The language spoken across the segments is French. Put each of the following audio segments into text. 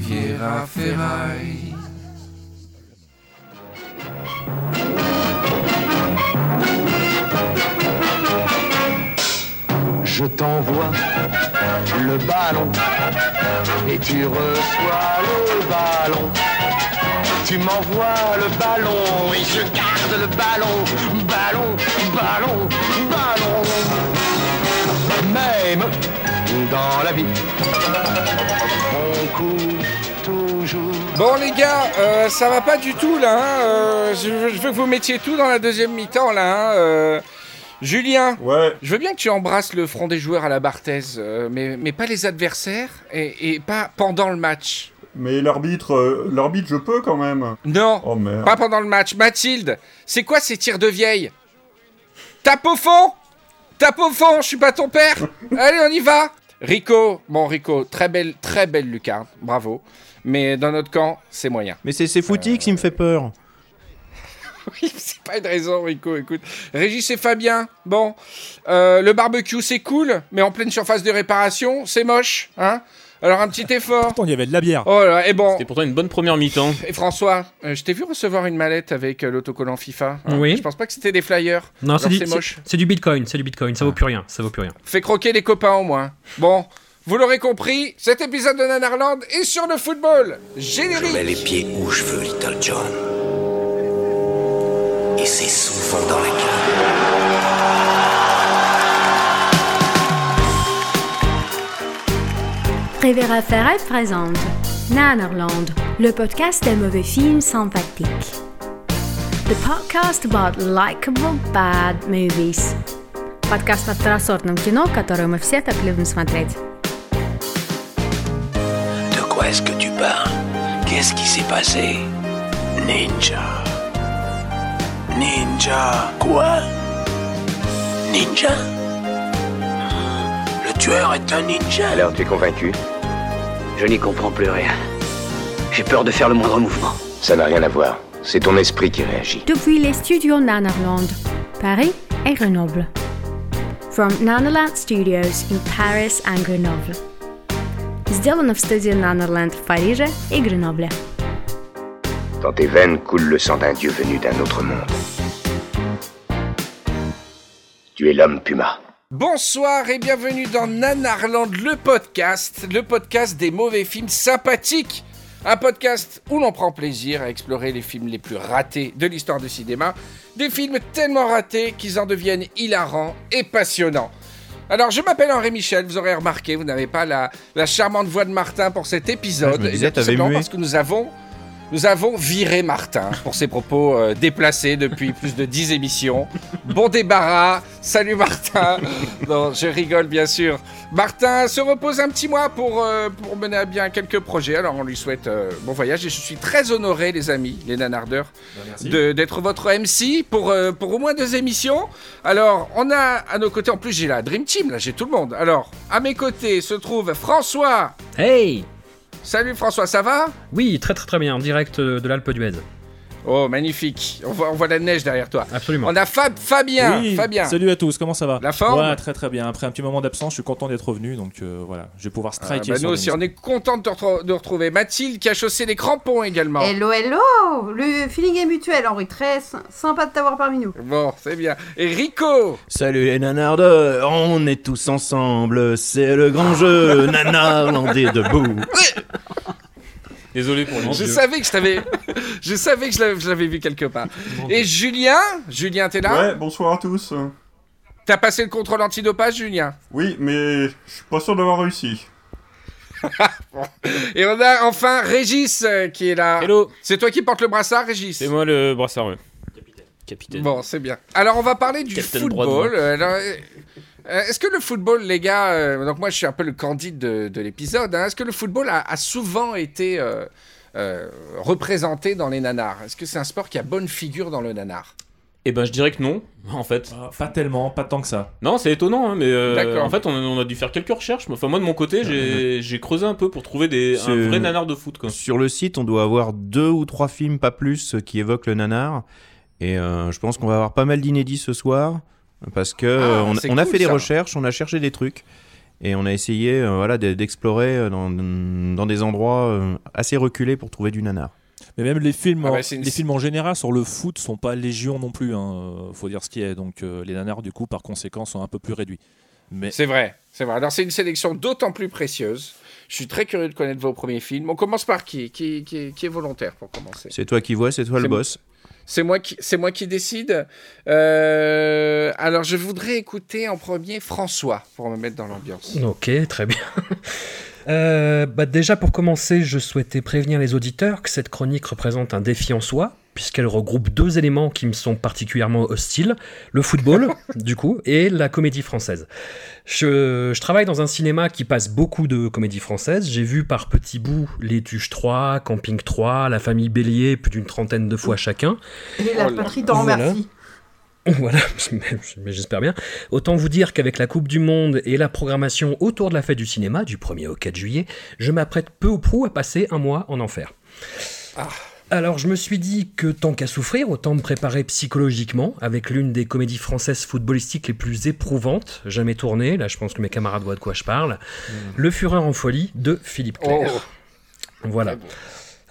Riviera Ferraille. Je t'envoie le ballon et tu reçois le ballon. Tu m'envoies le ballon et je garde le ballon. Ballon, ballon, ballon. Même dans la vie, on court. Bon les gars, euh, ça va pas du tout là. hein, euh, je, veux- je veux que vous mettiez tout dans la deuxième mi-temps là. hein, euh. Julien, Ouais, je veux bien que tu embrasses le front des joueurs à la Barthez, mais, mais pas les adversaires et, et pas pendant le match. mais l'arbitre, l'arbitre, je peux quand même. Non, Oh merde. pas pendant le match. Mathilde, c'est quoi ces tirs de vieille? Tape au fond Tape au fond, je suis pas ton père Allez, on y va Rico, bon Rico, très belle, très belle lucarne, bravo. Mais dans notre camp, c'est moyen. Mais c'est c'est Footix qui me fait peur. Oui, c'est pas une raison, Rico, écoute. Régis et Fabien, bon. Euh, le barbecue, c'est cool, mais en pleine surface de réparation, c'est moche, hein Alors un petit effort. Pourtant, il y avait de la bière. Oh là, et bon. C'était pourtant une bonne première mi-temps. Et François, euh, je t'ai vu recevoir une mallette avec euh, l'autocollant FIFA. hein. Oui. Je pense pas que c'était des flyers. Non, c'est moche. c'est du bitcoin, c'est du bitcoin, ça vaut plus rien, ça vaut plus rien. Fais croquer les copains au moins. Bon, vous l'aurez compris, cet épisode de Nanarland est sur le football. Je mets Générique. les pieds où je veux, Little John. Et c'est souvent dans la gueule. Rivera Ferret présente Nannerland, le podcast des mauvais films sympathiques. The podcast about likable bad movies. Подкаст о второсортном кино, которое мы все так любим смотреть. De quoi est-ce que tu parles Qu'est-ce qui s'est passé? Ninja. Ninja. Quoi? Ninja? Le tueur est un ninja Alors tu es convaincu? Je n'y comprends plus rien. J'ai peur de faire le moindre mouvement. Ça n'a rien à voir. C'est ton esprit qui réagit. Depuis les studios Nannerland, Paris et Grenoble. From Nannerland Studios in Paris and Grenoble. Сделано в студии Nannerland в Париже и Гренобле. Dans tes veines coule le sang d'un dieu venu d'un autre monde. Tu es l'homme Puma. Bonsoir et bienvenue dans Nanarland, le podcast, le podcast des mauvais films sympathiques. Un podcast où l'on prend plaisir à explorer les films les plus ratés de l'histoire du cinéma. Des films tellement ratés qu'ils en deviennent hilarants et passionnants. Alors, je m'appelle Henri Michel, vous aurez remarqué, vous n'avez pas la, la charmante voix de Martin pour cet épisode. Ah, je me Et disais, bien, tout t'avais simplement mué. parce que nous avons, nous avons viré Martin pour ses propos euh, déplacés depuis plus de 10 émissions. Bon débarras, salut Martin. Non, je rigole bien sûr. Martin se repose un petit mois pour, euh, pour mener à bien quelques projets. Alors on lui souhaite euh, bon voyage et je suis très honoré les amis, les nanardeurs, de- d'être votre MC pour, euh, pour au moins deux émissions. Alors on a à nos côtés, en plus j'ai la Dream Team, là j'ai tout le monde. Alors à mes côtés se trouve François. Hey Salut François, ça va? Oui, très très très bien, en direct euh, de l'Alpe d'Huez. Oh magnifique, on voit, on voit la neige derrière toi. Absolument. On a Fab, Fabien, oui, Fabien. salut à tous, comment ça va? La forme? Ouais, très très bien. Après un petit moment d'absence, je suis content d'être revenu, donc euh, voilà, je vais pouvoir Ah, striker. bah, sur nous aussi, on est content de te de retrouver. Mathilde qui a chaussé les crampons également. Hello, hello Le feeling est mutuel, Henri. Très sy- sympa de t'avoir parmi nous. Bon, c'est bien. Et Rico Salut les nanardeurs, on est tous ensemble, c'est le grand jeu, nanarlandais debout. Désolé pour les Je vieux. savais que je t'avais... je savais que je l'avais- vu quelque part. Et Julien Julien, t'es là? Ouais, bonsoir à tous. T'as passé le contrôle antidopage, Julien? Oui, mais je suis pas sûr d'avoir réussi. Et on a enfin Régis euh, qui est là. Hello, C'est toi qui portes le brassard, Régis? C'est moi le brassard, ouais. Capitaine. Bon, c'est bien. Alors, on va parler du Capitaine football. Euh, alors, euh, euh, Est-ce que le football, les gars, euh, donc moi je suis un peu le candide de, de l'épisode, hein, est-ce que le football a, a souvent été euh, euh, représenté dans les nanars? Est-ce que c'est un sport qui a bonne figure dans le nanar? Eh ben, je dirais que non, en fait. Ah, pas tellement, pas tant que ça. Non, c'est étonnant, hein, mais euh, D'accord. en fait, on a, on a dû faire quelques recherches. Enfin, moi, de mon côté, j'ai creusé un peu pour trouver des, un vrai nanar de foot, quoi. Sur le site, on doit avoir deux ou trois films, pas plus, qui évoquent le nanar. Et euh, je pense qu'on va avoir pas mal d'inédits ce soir. Parce que Ah, euh, on, a cool, fait des ça. recherches, on a cherché des trucs. Et on a essayé euh, voilà, de- d'explorer euh, dans, dans des endroits assez reculés pour trouver du nanar. Mais même les films, Ah en, bah, une- les films en général sur le foot sont pas légion non plus. Hein. Faut dire ce qui est. Donc euh, les nanars du coup par conséquent sont un peu plus réduits. Mais C'est vrai, c'est vrai. Alors c'est une sélection d'autant plus précieuse. Je suis très curieux de connaître vos premiers films. On commence par qui? Qui, qui, qui est volontaire pour commencer? C'est toi qui vois, c'est toi le boss. C'est moi qui, c'est moi qui décide. Euh, alors je voudrais écouter en premier François pour me mettre dans l'ambiance. Ok, très bien. Euh, bah déjà pour commencer, je souhaitais prévenir les auditeurs que cette chronique représente un défi en soi, puisqu'elle regroupe deux éléments qui me sont particulièrement hostiles, le football, du coup, et la comédie française. Je, je travaille dans un cinéma qui passe beaucoup de comédies françaises, j'ai vu par petits bouts Les Tuches 3, Camping 3, La Famille Bélier, plus d'une trentaine de fois chacun. Et la patrie t'en Voilà. remercie. Voilà, mais j'espère bien. Autant vous dire qu'avec la Coupe du Monde et la programmation autour de la fête du cinéma, du 1er au 4 juillet, je m'apprête peu ou prou à passer un mois en enfer. Alors je me suis dit que tant qu'à souffrir, autant me préparer psychologiquement avec l'une des comédies françaises footballistiques les plus éprouvantes jamais tournées, là je pense que mes camarades voient de quoi je parle, Le Fureur en folie de Philippe Clair. Oh. Voilà.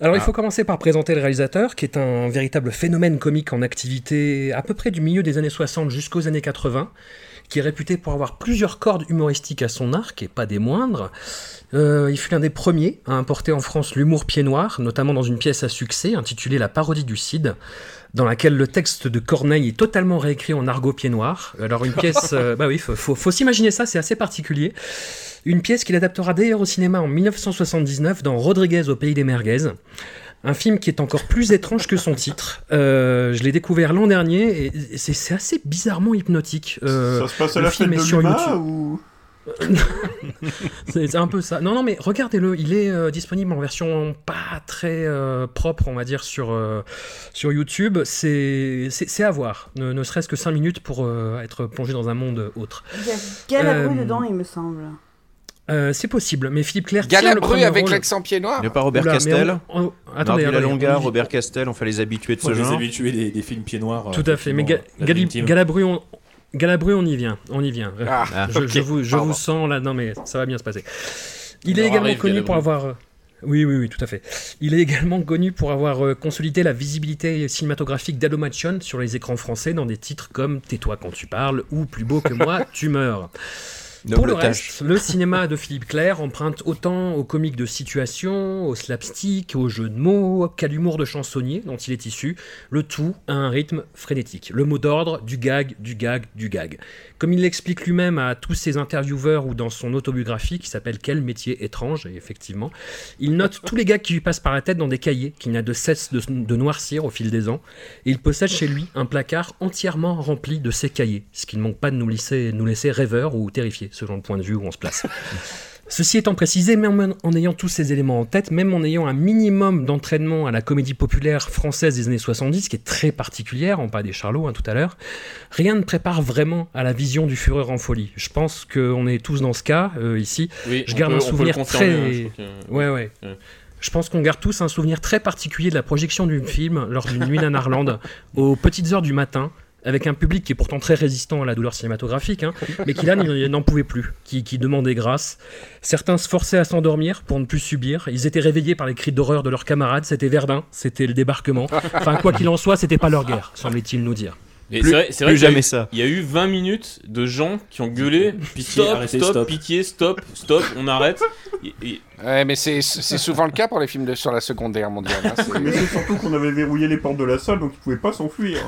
Alors il faut commencer par présenter le réalisateur, qui est un véritable phénomène comique en activité à peu près du milieu des années 60 jusqu'aux années 80, qui est réputé pour avoir plusieurs cordes humoristiques à son arc, et pas des moindres. Euh, il fut l'un des premiers à importer en France l'humour pied noir, notamment dans une pièce à succès intitulée La parodie du Cid, dans laquelle le texte de Corneille est totalement réécrit en argot pied noir. Alors une pièce, euh, bah oui, faut, faut, faut s'imaginer ça, c'est assez particulier. Une pièce qu'il adaptera d'ailleurs au cinéma en 1979 dans Rodriguez au pays des merguez. Un film qui est encore plus étrange que son titre. Euh, je l'ai découvert l'an dernier et c'est assez bizarrement hypnotique. Euh, Ça se passe à le la film fête est de YouTube. ou C'est c'est un peu ça. Non, non, mais regardez-le. Il est euh, disponible en version pas très euh, propre, on va dire, sur, euh, sur YouTube. C'est à voir. Ne, ne serait-ce que 5 minutes pour euh, être plongé dans un monde autre. Il y a Galabru Euh, dedans, il me semble. Euh, c'est possible, mais Philippe Clair tient le Galabru avec l'accent pied noir. Il n'y a pas Robert Oula, Castel on- on- attendez, la Longa, on Robert Castel, on fait les habitués de ce les genre. habitués des, des films pieds noirs. Tout à fait. Mais Ga-. Galabru, on... Galabru, on y vient. On y vient. Ah, Ah, je, vous, je Pardon. vous sens là. Non, mais ça va bien se passer. Il On est en également connu pour avoir. Oui, oui, oui, tout à fait. Il est également connu pour avoir euh, consolidé la visibilité cinématographique d'Alomachon sur les écrans français dans des titres comme Tais-toi quand tu parles ou Plus beau que moi, tu meurs. Pour le tâche. reste, le cinéma de Philippe Clair emprunte autant aux comiques de situation, au slapstick, au jeu de mots, qu'à l'humour de chansonnier dont il est issu, le tout à un rythme frénétique. Le mot d'ordre, du gag, du gag, du gag. Comme il l'explique lui-même à tous ses intervieweurs ou dans son autobiographie qui s'appelle Quel métier étrange, et effectivement, il note tous les gags qui lui passent par la tête dans des cahiers qu'il n'a de cesse de, de noircir au fil des ans. Et il possède chez lui un placard entièrement rempli de ces cahiers, ce qui ne manque pas de nous laisser, nous laisser rêveurs ou terrifiés, selon le point de vue où on se place. Ceci étant précisé, même en ayant tous ces éléments en tête, même en ayant un minimum d'entraînement à la comédie populaire française des années 70, qui est très particulière, on parle des Charlots hein, tout à l'heure, rien ne prépare vraiment à la vision du Fureur en folie. Je pense qu'on est tous dans ce cas, euh, ici. Oui, je garde peut- un souvenir très... hein, que- Ouais, ouais. Ouais. Je pense qu'on garde tous un souvenir très particulier de la projection du film lors d'une nuit nanarlande aux petites heures du matin, avec un public qui est pourtant très résistant à la douleur cinématographique, hein, mais qui là n'en pouvait plus, qui, qui demandait grâce. Certains se forçaient à s'endormir pour ne plus subir. Ils étaient réveillés par les cris d'horreur de leurs camarades. C'était Verdun, c'était le débarquement. Enfin, quoi qu'il en soit, c'était pas leur guerre, semblait-il nous dire. Et Plus- c'est vrai, plus jamais eu- ça. Il y a eu 20 minutes de gens qui ont gueulé Pitié, stop, arrêtez, stop, stop. pitié, stop, stop, on arrête. Et- et- Ouais, mais c'est c'est souvent le cas pour les films de, sur la Seconde Guerre mondiale. hein, c'est- Mais c'est surtout qu'on avait verrouillé les portes de la salle, donc ils pouvaient pas s'enfuir.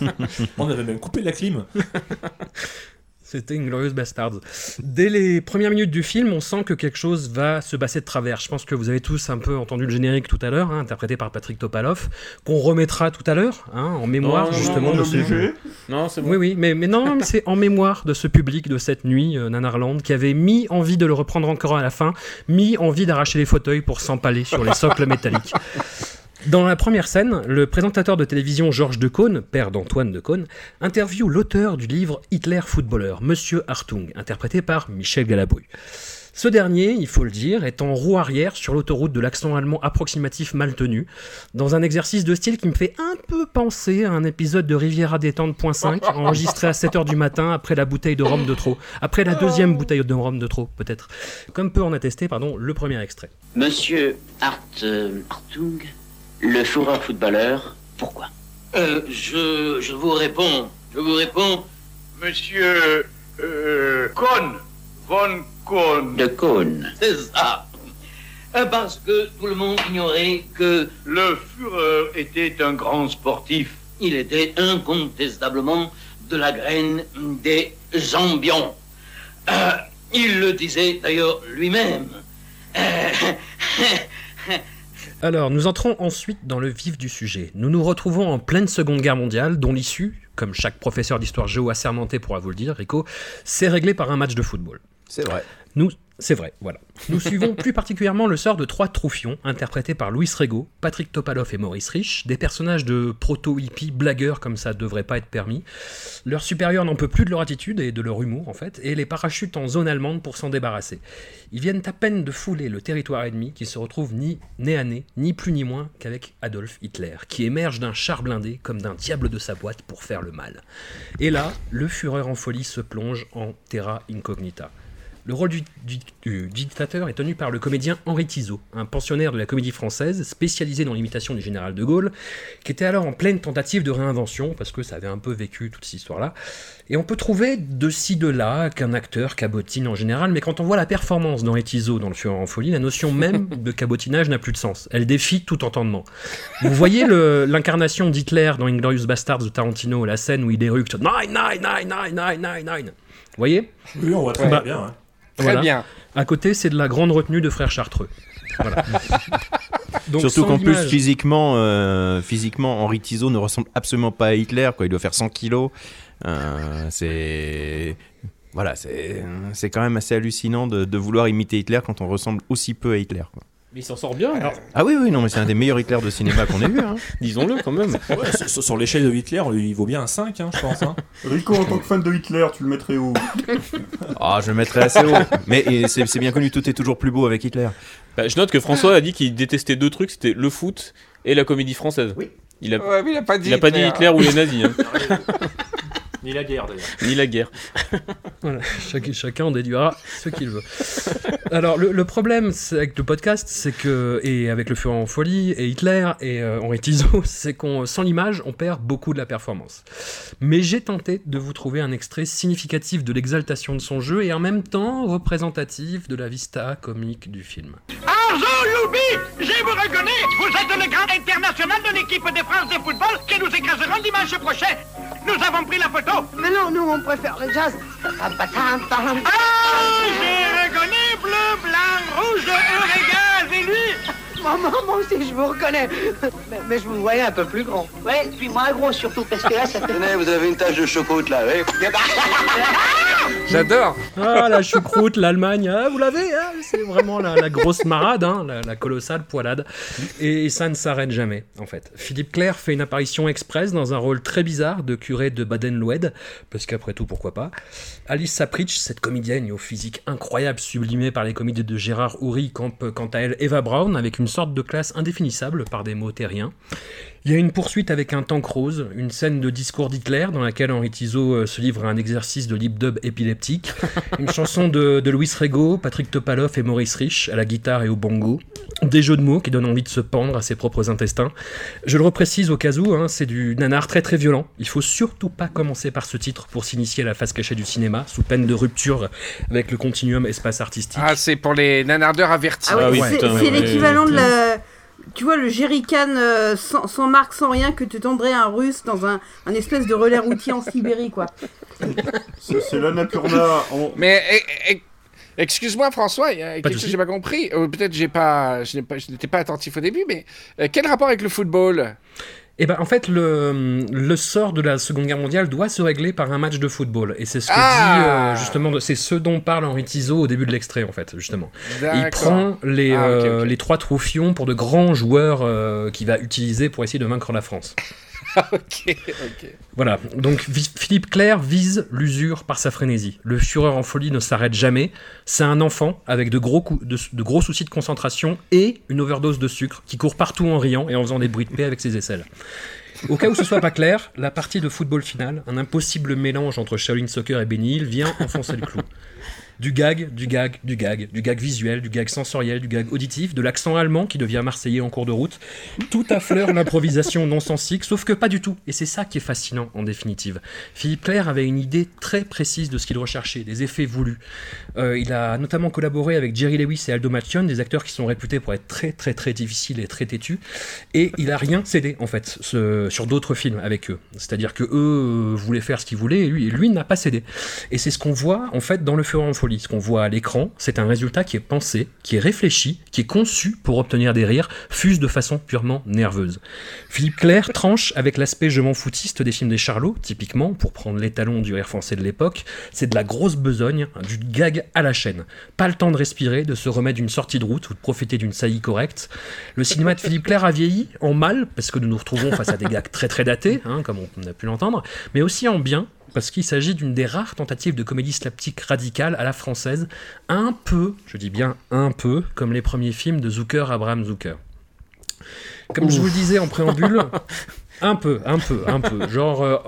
On avait même coupé la clim. C'était Inglorious Bastards. Dès les premières minutes du film, on sent que quelque chose va se passer de travers. Je pense que vous avez tous un peu entendu le générique tout à l'heure, hein, interprété par Patrick Topalov, qu'on remettra tout à l'heure, hein, en mémoire Non, justement de ce... obligé. Non, c'est bon. Oui, oui, mais, mais non, c'est en mémoire de ce public de cette nuit, euh, Nanarland, qui avait mis envie de le reprendre encore à la fin, mis envie d'arracher les fauteuils pour s'empaler sur les socles métalliques. Dans la première scène, le présentateur de télévision Georges Decaune, père d'Antoine Decaune, interviewe l'auteur du livre Hitler footballeur, Monsieur Hartung, interprété par Michel Galabru. Ce dernier, il faut le dire, est en roue arrière sur l'autoroute de l'accent allemand approximatif mal tenu, dans un exercice de style qui me fait un peu penser à un épisode de Riviera détente.5 enregistré à 7h du matin après la bouteille de rhum de trop, après la deuxième bouteille de rhum de trop peut-être, comme peut en attester pardon, le premier extrait. Monsieur Hart, euh, Hartung, le fourreur footballeur, pourquoi? Euh, je, je vous réponds. Je vous réponds. Monsieur. Euh, Kohn. Von Kohn. De Cône. C'est ça. Euh, Parce que tout le monde ignorait que le Führer était un grand sportif. Il était incontestablement de la graine des ambions. Euh, il le disait d'ailleurs lui-même. Alors, nous entrons ensuite dans le vif du sujet. Nous nous retrouvons en pleine Seconde Guerre mondiale, dont l'issue, comme chaque professeur d'histoire géo assermenté pourra vous le dire, Rico, c'est réglé par un match de football. C'est vrai. Nous, c'est vrai, voilà. Nous suivons plus particulièrement le sort de trois troufions, interprétés par Louis Rego, Patrick Topalov et Maurice Rich, des personnages de proto-hippies blagueurs comme ça devrait pas être permis. Leur supérieur n'en peut plus de leur attitude et de leur humour en fait, et les parachutent en zone allemande pour s'en débarrasser. Ils viennent à peine de fouler le territoire ennemi qui se retrouve ni nez à nez, ni plus ni moins qu'avec Adolf Hitler, qui émerge d'un char blindé comme d'un diable de sa boîte pour faire le mal. Et là, le Führer en folie se plonge en terra incognita. Le rôle du, du- du dictateur est tenu par le comédien Henri Tizot, un pensionnaire de la comédie française spécialisé dans l'imitation du général de Gaulle, qui était alors en pleine tentative de réinvention, parce que ça avait un peu vécu toute cette histoire-là. Et on peut trouver de ci, de là qu'un acteur cabotine en général, mais quand on voit la performance d'Henri Tizot dans Le Führer en folie, la notion même de cabotinage n'a plus de sens. Elle défie tout entendement. Vous voyez l'incarnation d'Hitler dans Inglorious Bastards de Tarantino, la scène où il déructe Nine, nine, nine, nine, nine, nine, nine. Vous voyez? Oui, on voit très Bah, bien. hein. Très bien. À côté, c'est de la grande retenue de frères Chartreux. Voilà. Donc, Surtout qu'en plus, physiquement, euh, physiquement, Henri Tizot ne ressemble absolument pas à Hitler. Quoi. Il doit faire 100 kilos. Euh, c'est. Voilà, c'est c'est quand même assez hallucinant de, de vouloir imiter Hitler quand on ressemble aussi peu à Hitler. quoi. Mais il s'en sort bien. Ah oui, oui, non, mais c'est un des meilleurs Hitler de cinéma qu'on ait vu. Hein. Disons-le quand même. Ouais, sur- l'échelle de Hitler, il vaut bien un 5, hein, je pense. hein. Rico, en tant que fan de Hitler, tu le mettrais où? Ah, je le mettrais assez haut. Mais c'est bien connu, tout est toujours plus beau avec Hitler. Bah, je note que François a dit qu'il détestait deux trucs, c'était le foot et la comédie française. Oui. Il a, Ouais, mais il a pas dit il a pas dit Hitler ou les nazis. hein. Ni la guerre d'ailleurs. Ni la guerre. Voilà, chac- chacun en déduira ce qu'il veut. Alors, le, le problème avec le podcast, c'est que, et avec le Führer en folie, et Hitler, et euh, Henri Tizot, c'est qu'on, sans l'image, on perd beaucoup de la performance. Mais j'ai tenté de vous trouver un extrait significatif de l'exaltation de son jeu et en même temps représentatif de la vista comique du film. Arzo Youbi, je vous reconnais, vous êtes le grand international de l'équipe de France de football que nous écraserons dimanche prochain. Nous avons pris la photo. Mais non, nous on préfère le jazz. Ah, j'ai reconnu bleu, blanc, rouge, Eureka, et lui. Maman, moi aussi je vous reconnais. Mais, mais je vous voyais un peu plus grand. Ouais, puis moins gros surtout, parce que là, ça fait... Tenez, vous avez une tache de chocolat là, oui. J'adore. Ah, la choucroute, l'Allemagne, ah, vous l'avez, hein, c'est vraiment la, grosse marade, hein, la, colossale poilade. Et ça ne s'arrête jamais, en fait. Philippe Clair fait une apparition express dans un rôle très bizarre de curé de Baden-Lued, parce qu'après tout, pourquoi pas. Alice Sapritch, cette comédienne au physique incroyable, sublimée par les comédies de Gérard Houry, campe quant à elle Eva Braun, avec une sorte de classe indéfinissable par des mots terriens. Il y a une poursuite avec un tank rose, une scène de discours d'Hitler dans laquelle Henri Tizot euh, se livre à un exercice de lip dub épileptique, une chanson de, de Louis Rego, Patrick Topalov et Maurice Rich à la guitare et au bongo, des jeux de mots qui donnent envie de se pendre à ses propres intestins. Je le reprécise au cas où, hein, c'est du nanar très très violent. Il faut surtout pas commencer par ce titre pour s'initier à la face cachée du cinéma, sous peine de rupture avec le continuum espace artistique. Ah, c'est pour les nanardeurs avertis. Ah oui, c'est c'est l'équivalent de la. Tu vois, le jerrycan euh, sans, sans marque, sans rien, que te tendrait un russe dans un, un espèce de relais routier en Sibérie, quoi. C'est l'Annapurna en... Mais eh, eh, excuse-moi François, il y a quelque chose que j'ai pas compris? Euh, Peut-être j'ai pas, je n'ai pas, je n'étais pas attentif au début, mais euh, quel rapport avec le football? Et ben en fait le, le sort de la Seconde Guerre mondiale doit se régler par un match de football et c'est ce que Ah dit euh, justement c'est ce dont parle Henri Tizot au début de l'extrait en fait justement. Il prend les Ah, euh, les trois troufions pour de grands joueurs euh, qu'il va utiliser pour essayer de vaincre la France. Ok, ok. Voilà, donc Philippe Clair vise l'usure par sa frénésie. Le Führer en folie ne s'arrête jamais. C'est un enfant avec de gros, de gros soucis de concentration et une overdose de sucre qui court partout en riant et en faisant des bruits de paix avec ses aisselles. Au cas où ce soit pas clair, la partie de football finale, un impossible mélange entre Shaolin Soccer et Benny Hill, vient enfoncer le clou. Du gag, du gag, du gag, du gag visuel, du gag sensoriel, du gag auditif, de l'accent allemand qui devient marseillais en cours de route. Tout affleure l'improvisation non sensique, sauf que pas du tout. Et c'est ça qui est fascinant en définitive. Philippe Clair avait une idée très précise de ce qu'il recherchait, des effets voulus. Euh, il a notamment collaboré avec Jerry Lewis et Aldo Macion, des acteurs qui sont réputés pour être très très très difficiles et très têtus. Et il a rien cédé en fait sur d'autres films avec eux. C'est-à-dire que eux euh, voulaient faire ce qu'ils voulaient et lui, lui n'a pas cédé. Et c'est ce qu'on voit en fait dans Le Fureur en Ce qu'on voit à l'écran, c'est un résultat qui est pensé, qui est réfléchi, qui est conçu pour obtenir des rires, fuse de façon purement nerveuse. Philippe Clair tranche avec l'aspect je m'en foutiste des films des Charlots, typiquement, pour prendre l'étalon du rire français de l'époque. C'est de la grosse besogne, du gag à la chaîne. Pas le temps de respirer, de se remettre d'une sortie de route ou de profiter d'une saillie correcte. Le cinéma de Philippe Clair a vieilli en mal, parce que nous nous retrouvons face à des gags très très datés, hein, comme on a pu l'entendre, mais aussi en bien, parce qu'il s'agit d'une des rares tentatives de comédie slapstick radicale à la française, un peu, je dis bien un peu, comme les premiers films de Zucker, Abraham Zucker. Comme je vous le disais en préambule, un peu, un peu, un peu, genre, euh,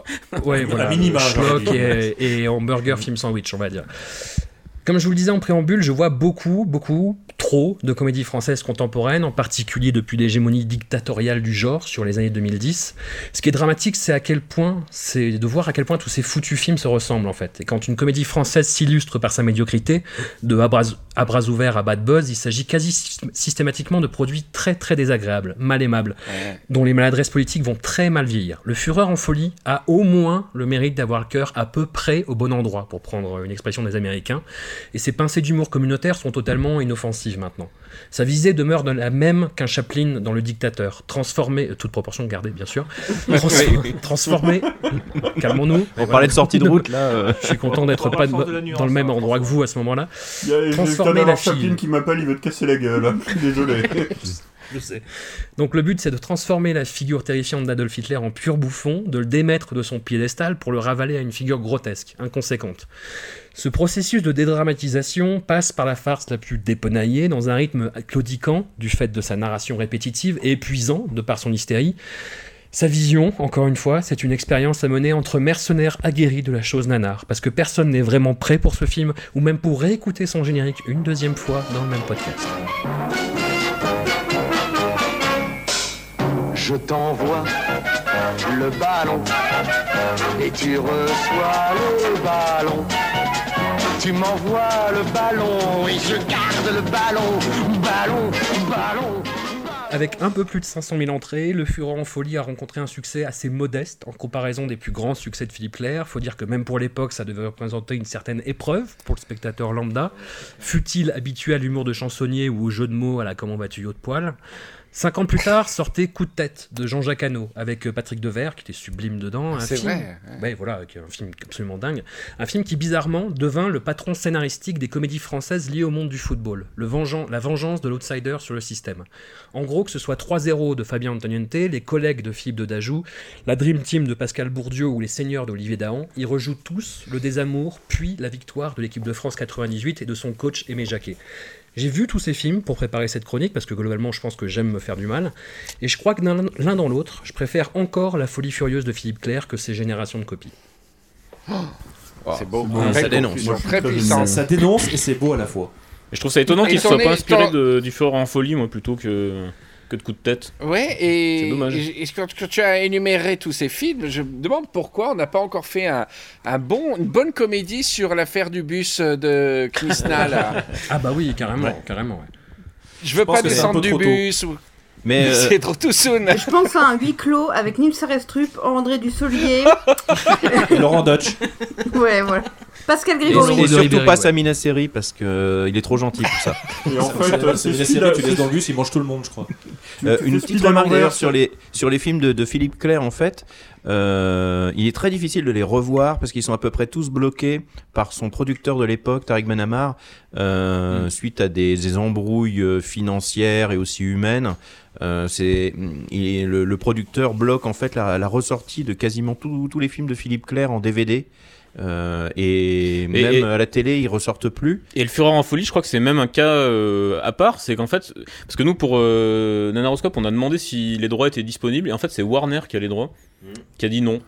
ouais, voilà, minima, schlock genre. et, et hamburger film sandwich, on va dire. Comme je vous le disais en préambule, je vois beaucoup, beaucoup, trop de comédies françaises contemporaines, en particulier depuis l'hégémonie dictatoriale du genre sur les années 2010. Ce qui est dramatique, c'est à quel point, c'est de voir à quel point tous ces foutus films se ressemblent en fait. Et quand une comédie française s'illustre par sa médiocrité, de à bras, à bras ouverts à bad buzz, il s'agit quasi sy- systématiquement de produits très très désagréables, mal aimables, dont les maladresses politiques vont très mal vieillir. Le Fureur en folie a au moins le mérite d'avoir le cœur à peu près au bon endroit, pour prendre une expression des Américains, et ses pincées d'humour communautaire sont totalement inoffensives maintenant. Sa visée demeure de la même qu'un Chaplin dans Le Dictateur, transformé, euh, toute proportion gardée bien sûr, Trans- Oui, oui. transformé, calmons-nous. On parlait de sortie de route, là, euh. Je suis content d'être pas dans le même hein, endroit que vous à ce moment-là. Il y a Transformer la fille. Chaplin qui m'appelle, il veut te casser la gueule. Désolé. Je sais. Donc le but c'est de transformer la figure terrifiante d'Adolf Hitler en pur bouffon, de le démettre de son piédestal pour le ravaler à une figure grotesque, inconséquente. Ce processus de dédramatisation passe par la farce la plus dépenaillée dans un rythme claudiquant du fait de sa narration répétitive et épuisant de par son hystérie. Sa vision, encore une fois, c'est une expérience à mener entre mercenaires aguerris de la chose nanar, parce que personne n'est vraiment prêt pour ce film, ou même pour réécouter son générique une deuxième fois dans le même podcast. Je t'envoie le ballon et tu reçois le ballon. Tu m'envoies le ballon et je garde le ballon. Ballon, ballon. Avec un peu plus de 500 000 entrées, Le Fureur en folie a rencontré un succès assez modeste en comparaison des plus grands succès de Philippe Clair. Faut dire que même pour l'époque, ça devait représenter une certaine épreuve pour le spectateur lambda. Fut-il habitué à l'humour de chansonnier ou au jeu de mots à la comment vas-tu de poil? Cinq ans plus tard sortait Coup de tête de Jean-Jacques Hano avec euh, Patrick Devers qui était sublime dedans. Un C'est film, vrai, Ouais, voilà, qui est un film absolument dingue. Un film qui bizarrement devint le patron scénaristique des comédies françaises liées au monde du football. Le vengean- la vengeance de l'outsider sur le système. En gros, que ce soit 3-0 de Fabien Antoniente, les collègues de Philippe de Dajou, la Dream Team de Pascal Bourdieu ou les seigneurs d'Olivier Dahan, ils rejouent tous le désamour puis la victoire de l'équipe de France 98 et de son coach Aimé Jacquet. J'ai vu tous ces films pour préparer cette chronique parce que globalement je pense que j'aime me faire du mal et je crois que l'un dans l'autre, je préfère encore la folie furieuse de Philippe Clair que ses générations de copies. C'est beau. beau. Très Ça dénonce. Très puissant. ça- dénonce et c'est beau à la fois. Et je trouve ça étonnant qu'il t'en soit pas inspiré de, du fort en folie, moi, plutôt que, que de coup de tête. Ouais, et, C'est dommage. et- et quand, quand tu as énuméré tous ces films, je me demande pourquoi on n'a pas encore fait un, un bon, une bonne comédie sur l'affaire du bus de Knissna. là. Ah bah oui, carrément, carrément. ouais. Je veux pas descendre du bus. Ou... Mais, euh, c'est trop tout soon. Je pense à un huis clos avec Nils Serestrup, André Dussolier. Et Laurent Dutch. ouais, voilà. Pascal Et, Grégory. et surtout pas Samina Seri parce que euh, il est trop gentil pour ça. Et en fait, c'est c'est la ce qu'il série a- que tu laisses dans le bus, il mange tout le monde, je crois. Tu- Euh, tu une petite remarque d'ailleurs sur les, sur les films de, de Philippe Clair, en fait. Euh, il est très difficile de les revoir parce qu'ils sont à peu près tous bloqués par son producteur de l'époque, Tariq Benamar, euh, suite à des, des embrouilles euh, financières et aussi humaines. Euh, c'est le, le producteur bloque en fait la, la ressortie de quasiment tous tous les films de Philippe Clair en DVD. Euh, et, même et- à la télé, ils ressortent plus. Et le Fureur en folie, je crois que c'est même un cas euh, à part. C'est qu'en fait, parce que nous pour euh, Nanaroscope, on a demandé si les droits étaient disponibles, et en fait, c'est Warner qui a les droits, qui a dit non.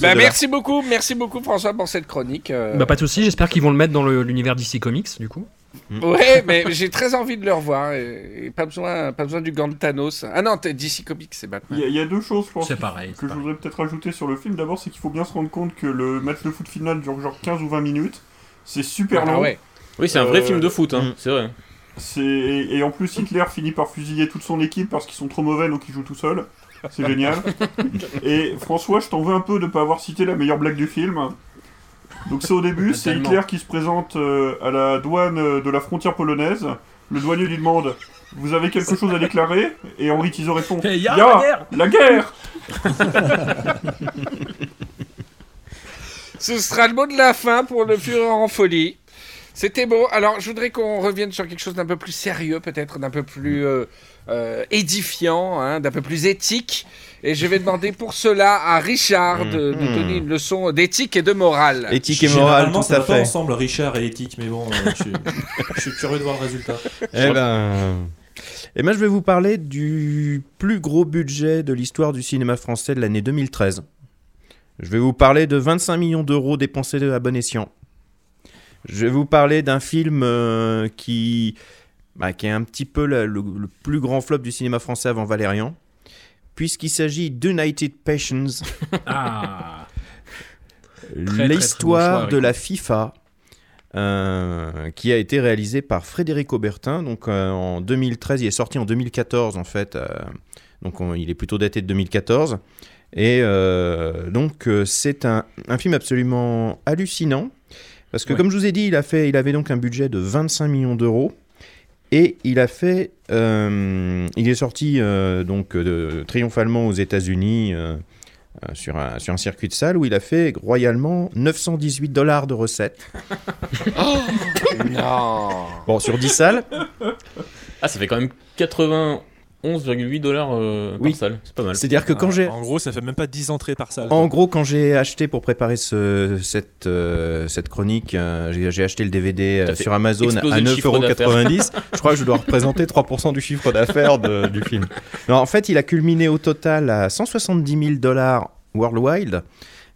Bah, merci beaucoup, merci beaucoup François pour cette chronique. euh. Bah pas de soucis, j'espère qu'ils vont le mettre dans l'univers DC Comics du coup. Ouais, mais j'ai très envie de le revoir. Et, et pas, besoin, pas besoin du gant de Thanos. Ah non, t'es DC Comics, c'est Batman. Il y, a- il y a deux choses, je pense, pareil, que je voudrais peut-être ajouter sur le film. D'abord, c'est qu'il faut bien se rendre compte que le match de foot final dure genre 15 ou 20 minutes. C'est super Ah long. ouais. Oui, c'est un vrai film de foot, hein, c'est vrai. Et et en plus Hitler finit par fusiller toute son équipe parce qu'ils sont trop mauvais donc il joue tout seul. C'est génial. et François, je t'en veux un peu de pas avoir cité la meilleure blague du film. Donc c'est au début, c'est. Hitler qui se présente euh, à la douane euh, de la frontière polonaise. Le douanier lui demande Vous avez quelque chose à déclarer? Et Henri Tizot répond Eh, y a la guerre La guerre Ce sera le mot de la fin pour le Fureur en folie. C'était beau. Alors, je voudrais qu'on revienne sur quelque chose d'un peu plus sérieux, peut-être d'un peu plus euh, euh, édifiant, hein, d'un peu plus éthique. Et je vais demander pour cela à Richard de nous Mhm. donner une leçon d'éthique et de morale. Éthique et morale, tout ça fait. ensemble, Richard et éthique, mais bon, euh, je, suis, je suis curieux de voir le résultat. Eh ben, eh ben, je vais vous parler du plus gros budget de l'histoire du cinéma français de l'année 2013. Je vais vous parler de 25 millions d'euros dépensés à bon escient. Je vais vous parler d'un film euh, qui, bah, qui est un petit peu la- le, le plus grand flop du cinéma français avant Valérian, puisqu'il s'agit d'United Passions. Ah. Bon L'histoire de la FIFA, euh, qui a été réalisée par Frédéric Aubertin. Donc euh, en 2013, il est sorti en 2014 en fait. euh, donc on- il est plutôt daté de 2014. Et donc c'est un, un film absolument hallucinant. Parce que Ouais. comme je vous ai dit, il, a fait, il avait donc un budget de 25 millions d'euros. Et il a fait, euh, il est sorti euh, donc euh, triomphalement aux États-Unis sur, un, sur un circuit de salle où il a fait royalement 918 dollars de recettes. non. Bon, sur 10 salles. Ah, ça fait quand même 91,8 dollars euh, Oui. par salle. C'est pas mal. C'est-à-dire que quand Ah, j'ai, En gros, ça fait même pas 10 entrées par salle. en gros, quand j'ai acheté pour préparer ce, cette, euh, cette chronique, euh, j'ai acheté le DVD euh, sur Amazon à le chiffre 9,90€. je crois que je dois représenter 3% du chiffre d'affaires du film. Non, en fait, il a culminé au total à 170 000 dollars worldwide.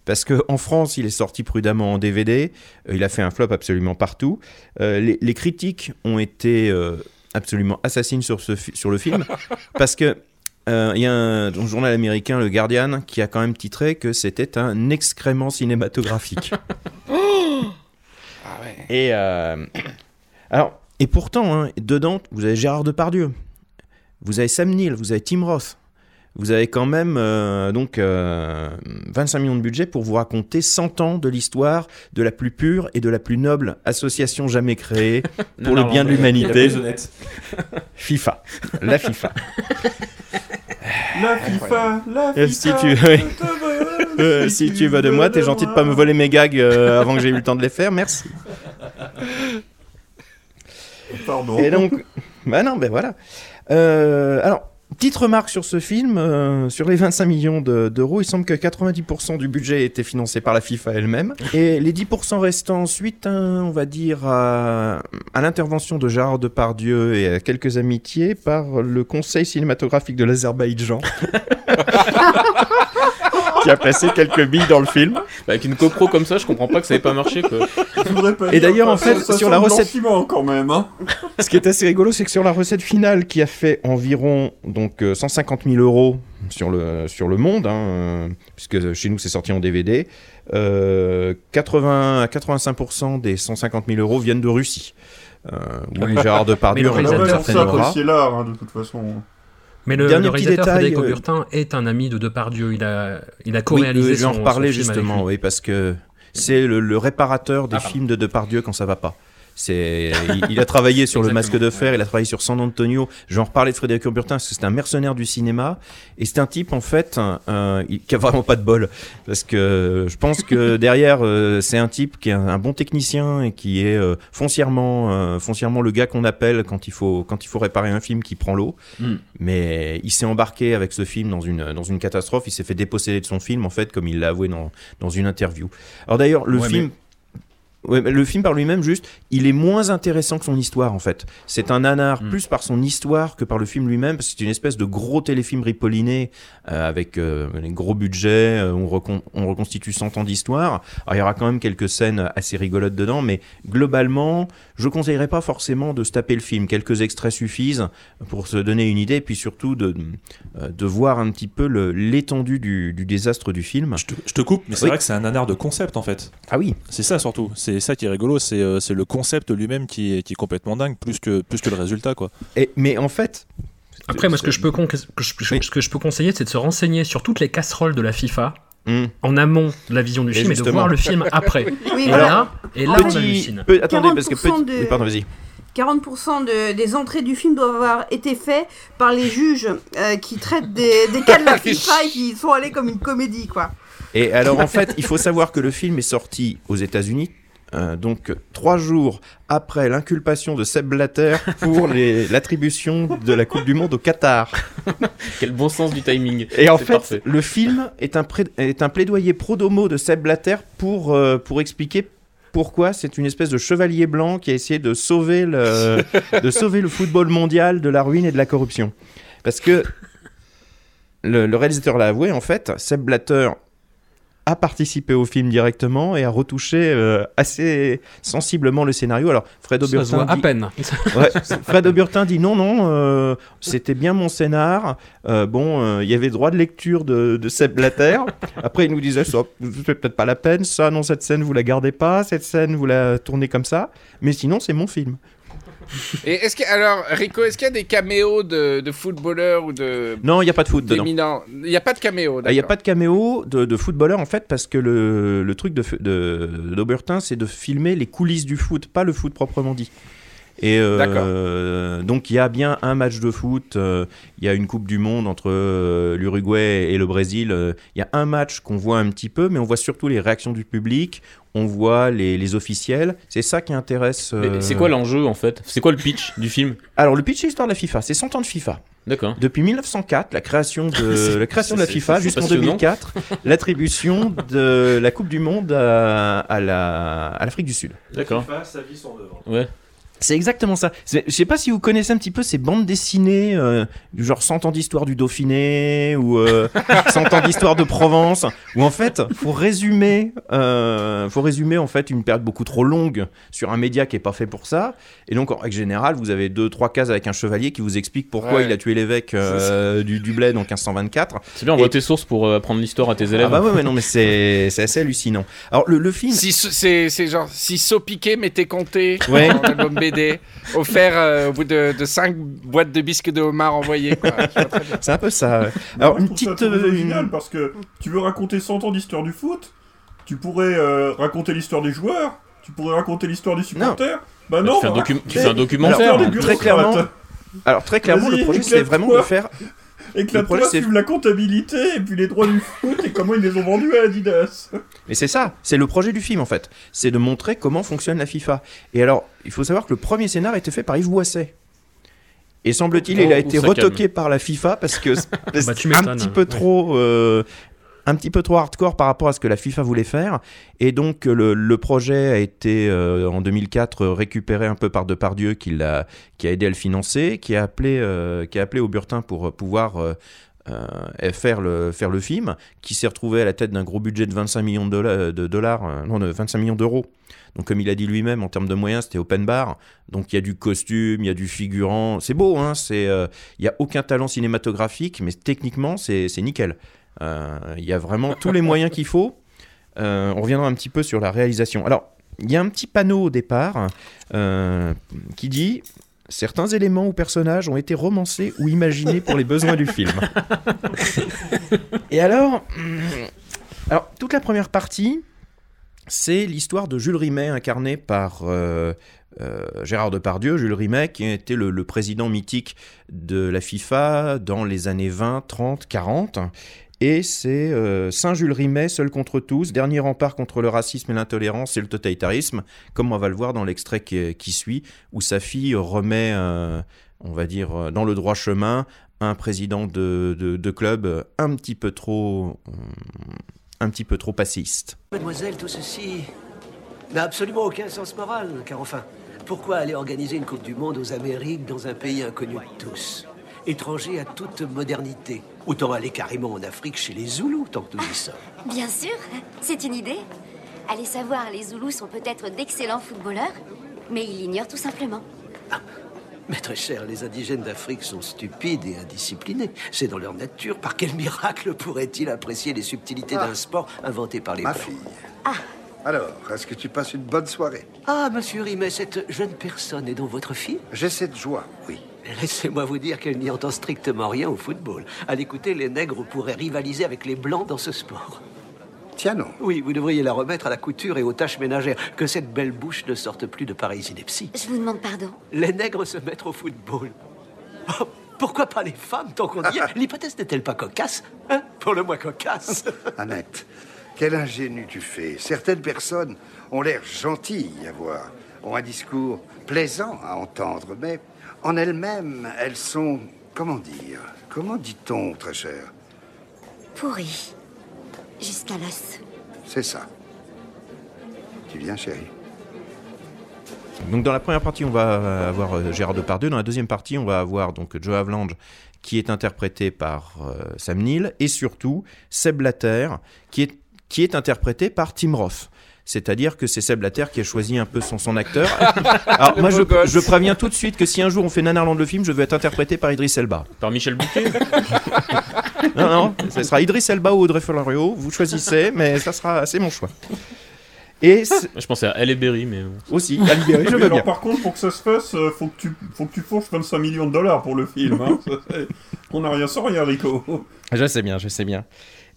Parce qu'en France, il est sorti prudemment en DVD. euh, il a fait un flop absolument partout. Euh, les, les critiques ont été euh, absolument assassines sur, ce, fi- sur le film. parce que euh, il y a un, un journal américain, le Guardian, qui a quand même titré que c'était un excrément cinématographique. Ah ouais. Et euh, alors, et pourtant, hein, dedans, vous avez Gérard Depardieu, vous avez Sam Neill, vous avez Tim Roth, vous avez quand même euh, donc euh, 25 millions de budget pour vous raconter 100 ans de l'histoire de la plus pure et de la plus noble association jamais créée pour Non, le non, bien de l'humanité. FIFA, la FIFA. La FIFA, la Euh, FIFA. si tu- oui. Euh, si tu veux de moi, t'es gentil de pas me voler mes gags euh, avant que j'ai eu le temps de les faire, merci. Pardon. Et donc, bah non, ben voilà. Euh, alors, petite remarque sur ce film, euh, sur les 25 millions de- d'euros, il semble que 90% du budget était financé par la FIFA elle-même. Et les 10% restants, suite, hein, on va dire, à, à l'intervention de Gérard Depardieu et à quelques amitiés par le Conseil cinématographique de l'Azerbaïdjan. qui a placé quelques billes dans le film. Bah, avec une copro comme ça, je comprends pas que ça ait pas marché. Quoi. Pas Et d'ailleurs, en fait, sur la recette- quand même. Hein. Ce qui est assez rigolo, c'est que sur la recette finale qui a fait environ donc euh, 150 000 euros sur le sur le monde, hein, euh, puisque chez nous c'est sorti en DVD, euh, 80 à 85 des 150 000 euros viennent de Russie. Euh, oui, Gérard Depardieu Mais le en a une réalisateur, apprécier l'art, hein, de toute façon. Mais le, Dernier le petit réalisateur détail, Frédéric euh, Aubertin est un ami de Depardieu. Il a, il a co-réalisé oui, je vais en son- reparler son film avec justement, lui. oui, parce que c'est le, le réparateur des Ah, films de Depardieu quand ça va pas. C'est, il, il a travaillé sur Le Masque de Fer, il a travaillé sur San Antonio. Je vais en reparler de Frédéric Urburtin parce que c'est un mercenaire du cinéma et c'est un type en fait euh, qui a vraiment pas de bol parce que je pense que derrière euh, c'est un type qui est un, un bon technicien et qui est euh, foncièrement, euh, foncièrement le gars qu'on appelle quand il faut quand il faut réparer un film qui prend l'eau. Mm. Mais il s'est embarqué avec ce film dans une dans une catastrophe. Il s'est fait déposséder de son film en fait comme il l'a avoué dans dans une interview. Alors d'ailleurs le Ouais, film mais- Ouais, le film par lui-même, juste, il est moins intéressant que son histoire, en fait. C'est un nanar plus par son histoire que par le film lui-même, parce que c'est une espèce de gros téléfilm ripolliné euh, avec euh, les gros budgets, euh, on, recon- on reconstitue 100 ans d'histoire. Alors, il y aura quand même quelques scènes assez rigolotes dedans, mais globalement, je conseillerais pas forcément de se taper le film. Quelques extraits suffisent pour se donner une idée, et puis surtout de, euh, de voir un petit peu l'étendue du, du désastre du film. Je te, je te coupe, mais c'est Oui. vrai que c'est un nanar de concept en fait. Ah oui. C'est ça surtout. C'est ça qui est rigolo. C'est euh, c'est le concept lui-même qui est, qui est complètement dingue, plus que, plus que le résultat quoi. Et, mais en fait. Après, moi, ce que je peux, que je- ce que je peux conseiller, c'est de se renseigner sur toutes les casseroles de la FIFA en amont de la vision du Et film et de voir le film après. Oui, et, voilà. là, et là, En on fait, hallucine. Peu- attendez, parce que 40% petit- de- oui, pardon, vas-y. 40% de- des entrées du film doivent avoir été faites par les juges euh, qui traitent des, des cas de la FIFA et qui sont allés comme une comédie, quoi. Et alors en fait, il faut savoir que le film est sorti aux États-Unis. Euh, donc trois jours après l'inculpation de Seb Blatter pour l'attribution de la Coupe du Monde au Qatar. Quel bon sens du timing. Et en fait, parfait. le film est un, est un plaidoyer pro domo de Seb Blatter pour, euh, pour expliquer pourquoi c'est une espèce de chevalier blanc qui a essayé de sauver, le, de sauver le football mondial de la ruine et de la corruption. Parce que le, le réalisateur l'a avoué, en fait, Seb Blatter a participé au film directement et a retouché euh, assez sensiblement le scénario. Alors, Fred Auburtin voit à dit- peine. Ouais, Fred Auburtin dit non, non, euh, c'était bien mon scénar. Euh, bon, il y avait droit de lecture de, de Seb Blatter. Après, il nous disait ça, c'est peut-être pas la peine. Ça, non, cette scène, vous la gardez pas. Cette scène, vous la tournez comme ça. Mais sinon, c'est mon film. Et est-ce que alors Rico, est-ce qu'il y a des caméos de, de footballeurs ou de Non, il n'y a pas de foot dedans. Il n'y a pas de caméo. Ah, Il n'y a pas de caméo de, de footballeur en fait parce que le, le truc de, de, d'Aubertin c'est de filmer les coulisses du foot, pas le foot proprement dit. Et euh, donc il y a bien un match de foot, euh, il y a une Coupe du Monde entre euh, l'Uruguay et le Brésil. Il y a un match qu'on voit un petit peu, mais on voit surtout les réactions du public, on voit les, les officiels. C'est ça qui intéresse. Mais euh, C'est quoi l'enjeu en fait? C'est quoi le pitch du film? Alors le pitch c'est l'histoire de la FIFA, c'est 100 ans de FIFA. D'accord. Depuis 1904, la création de, la création de la FIFA jusqu'en passionnant. 2004, l'attribution de la Coupe du Monde à, à la- à l'Afrique du Sud. D'accord. sa vie, son œuvre. Ouais. C'est exactement ça. Je sais pas si vous connaissez un petit peu ces bandes dessinées euh, du genre 100 ans d'histoire du Dauphiné ou euh, 100 ans d'histoire de Provence, où en fait, faut résumer, euh, faut résumer en fait une période beaucoup trop longue sur un média qui est pas fait pour ça. Et donc en règle générale, vous avez deux trois cases avec un chevalier qui vous explique pourquoi Ouais. il a tué l'évêque euh, du, du Bled en 1524. C'est bien, on voit tes sources pour euh, apprendre l'histoire à tes élèves. Ah bah ouais, ouais, non mais c'est c'est assez hallucinant. Alors le, le film. Si c'est c'est genre si saut piqué m'était compté Ouais. dans offert euh, au bout de, de 5 boîtes de bisques de homard envoyées. C'est un peu ça. ouais. Alors une ça petite. très euh, original parce que tu veux raconter 100 ans d'histoire du foot, tu pourrais euh, raconter l'histoire des joueurs, tu pourrais raconter l'histoire des supporters. Bah Bah, non, tu fais un tu fais un documentaire. très clairement. Alors très clairement, le projet c'est vraiment de faire. Le Éclate-toi projet, c'est- sur la comptabilité et puis les droits du foot et comment ils les ont vendus à Adidas. Mais c'est ça, c'est le projet du film en fait. C'est de montrer comment fonctionne la FIFA. Et alors, il faut savoir que le premier scénar a été fait par Yves Boisset. Et semble-t-il, il a été retoqué par la FIFA parce que c'est Bah, un petit ouais. peu trop. euh, un petit peu trop hardcore par rapport à ce que la FIFA voulait faire. Et donc, le, le projet a été, euh, en 2004, récupéré un peu par Depardieu, qui, l'a, qui a aidé à le financer, qui a appelé, euh, qui a appelé Auburtin pour euh, pouvoir euh, euh, faire, le, faire le film, qui s'est retrouvé à la tête d'un gros budget de 25 millions de dollars, euh, non, de 25 millions d'euros. Donc, comme il a dit lui-même, en termes de moyens, c'était open bar. Donc, il y a du costume, il y a du figurant. C'est beau, hein. Euh, il y a aucun talent cinématographique, mais techniquement, c'est nickel. Euh, Il y a vraiment tous les moyens qu'il faut. Euh, on reviendra un petit peu sur la réalisation. Alors, il y a un petit panneau au départ euh, qui dit certains éléments ou personnages ont été romancés ou imaginés pour les besoins du film. Et alors, hum, alors toute la première partie, c'est l'histoire de Jules Rimet incarné par Gérard Depardieu, Jules Rimet, qui était le, le président mythique de la FIFA dans les années 20, 30, 40. Et c'est euh, Saint-Jules Rimet, seul contre tous, dernier rempart contre le racisme et l'intolérance et le totalitarisme, comme on va le voir dans l'extrait qui, suit, où sa fille remet, euh, on va dire, euh, dans le droit chemin, un président de, club un petit peu trop, un petit peu trop passiste. Mademoiselle, tout ceci n'a absolument aucun sens moral, car enfin, pourquoi aller organiser une Coupe du Monde aux Amériques dans un pays inconnu de tous? Étranger à toute modernité. Autant aller carrément en Afrique chez les Zoulous, tant que nous y sommes. Bien sûr, c'est une idée. Allez savoir, les Zoulous sont peut-être d'excellents footballeurs, mais ils l'ignorent tout simplement. Mais très cher, les indigènes d'Afrique sont stupides et indisciplinés. C'est dans leur nature. Par quel miracle pourraient-ils apprécier les subtilités d'un sport inventé par les Ma Blancs fille. Alors, est-ce que tu passes une bonne soirée? Ah, monsieur Rimet, cette jeune personne est donc votre fille? J'ai cette joie, oui. Laissez-moi vous dire qu'elle n'y entend strictement rien au football. À l'écouter, les nègres pourraient rivaliser avec les blancs dans ce sport. Tiens non. Oui, vous devriez la remettre à la couture et aux tâches ménagères. Que cette belle bouche ne sorte plus de pareilles inepties. Je vous demande pardon. Les nègres se mettre au football. Oh, pourquoi pas les femmes tant qu'on y est L'hypothèse n'est-elle pas cocasse Hein Pour le moins cocasse. Annette, quel ingénu tu fais. Certaines personnes ont l'air gentilles à voir, ont un discours plaisant à entendre, mais en elles-mêmes, elles sont, comment dire, comment dit-on, très cher? Pourri. Jusqu'à l'os. C'est ça. Tu viens, chérie Donc dans la première partie, on va avoir euh, Gérard Depardieu. Dans la deuxième partie, on va avoir donc Joe Avalanche qui est interprété par euh, Sam Neill et surtout Seb Blatter qui est, qui est interprété par Tim Roth. C'est-à-dire que c'est Seb Blatter qui a choisi un peu son, son acteur. Alors moi, je, préviens tout de suite que si un jour on fait Nanarland le film, je veux être interprété par Idriss Elba. Par Michel Bouquet Non, non, ce sera Idriss Elba ou Audrey Florio, vous choisissez, mais ça sera, c'est mon choix. Et c'est- Je pensais à Halle Berry, mais. aussi, à libérer, je veux alors, bien. par contre, pour que ça se fasse, euh, faut que tu, faut que tu fourches 25 millions de dollars pour le film. hein. On n'a rien sans rien, Rico. Je sais bien, je sais bien.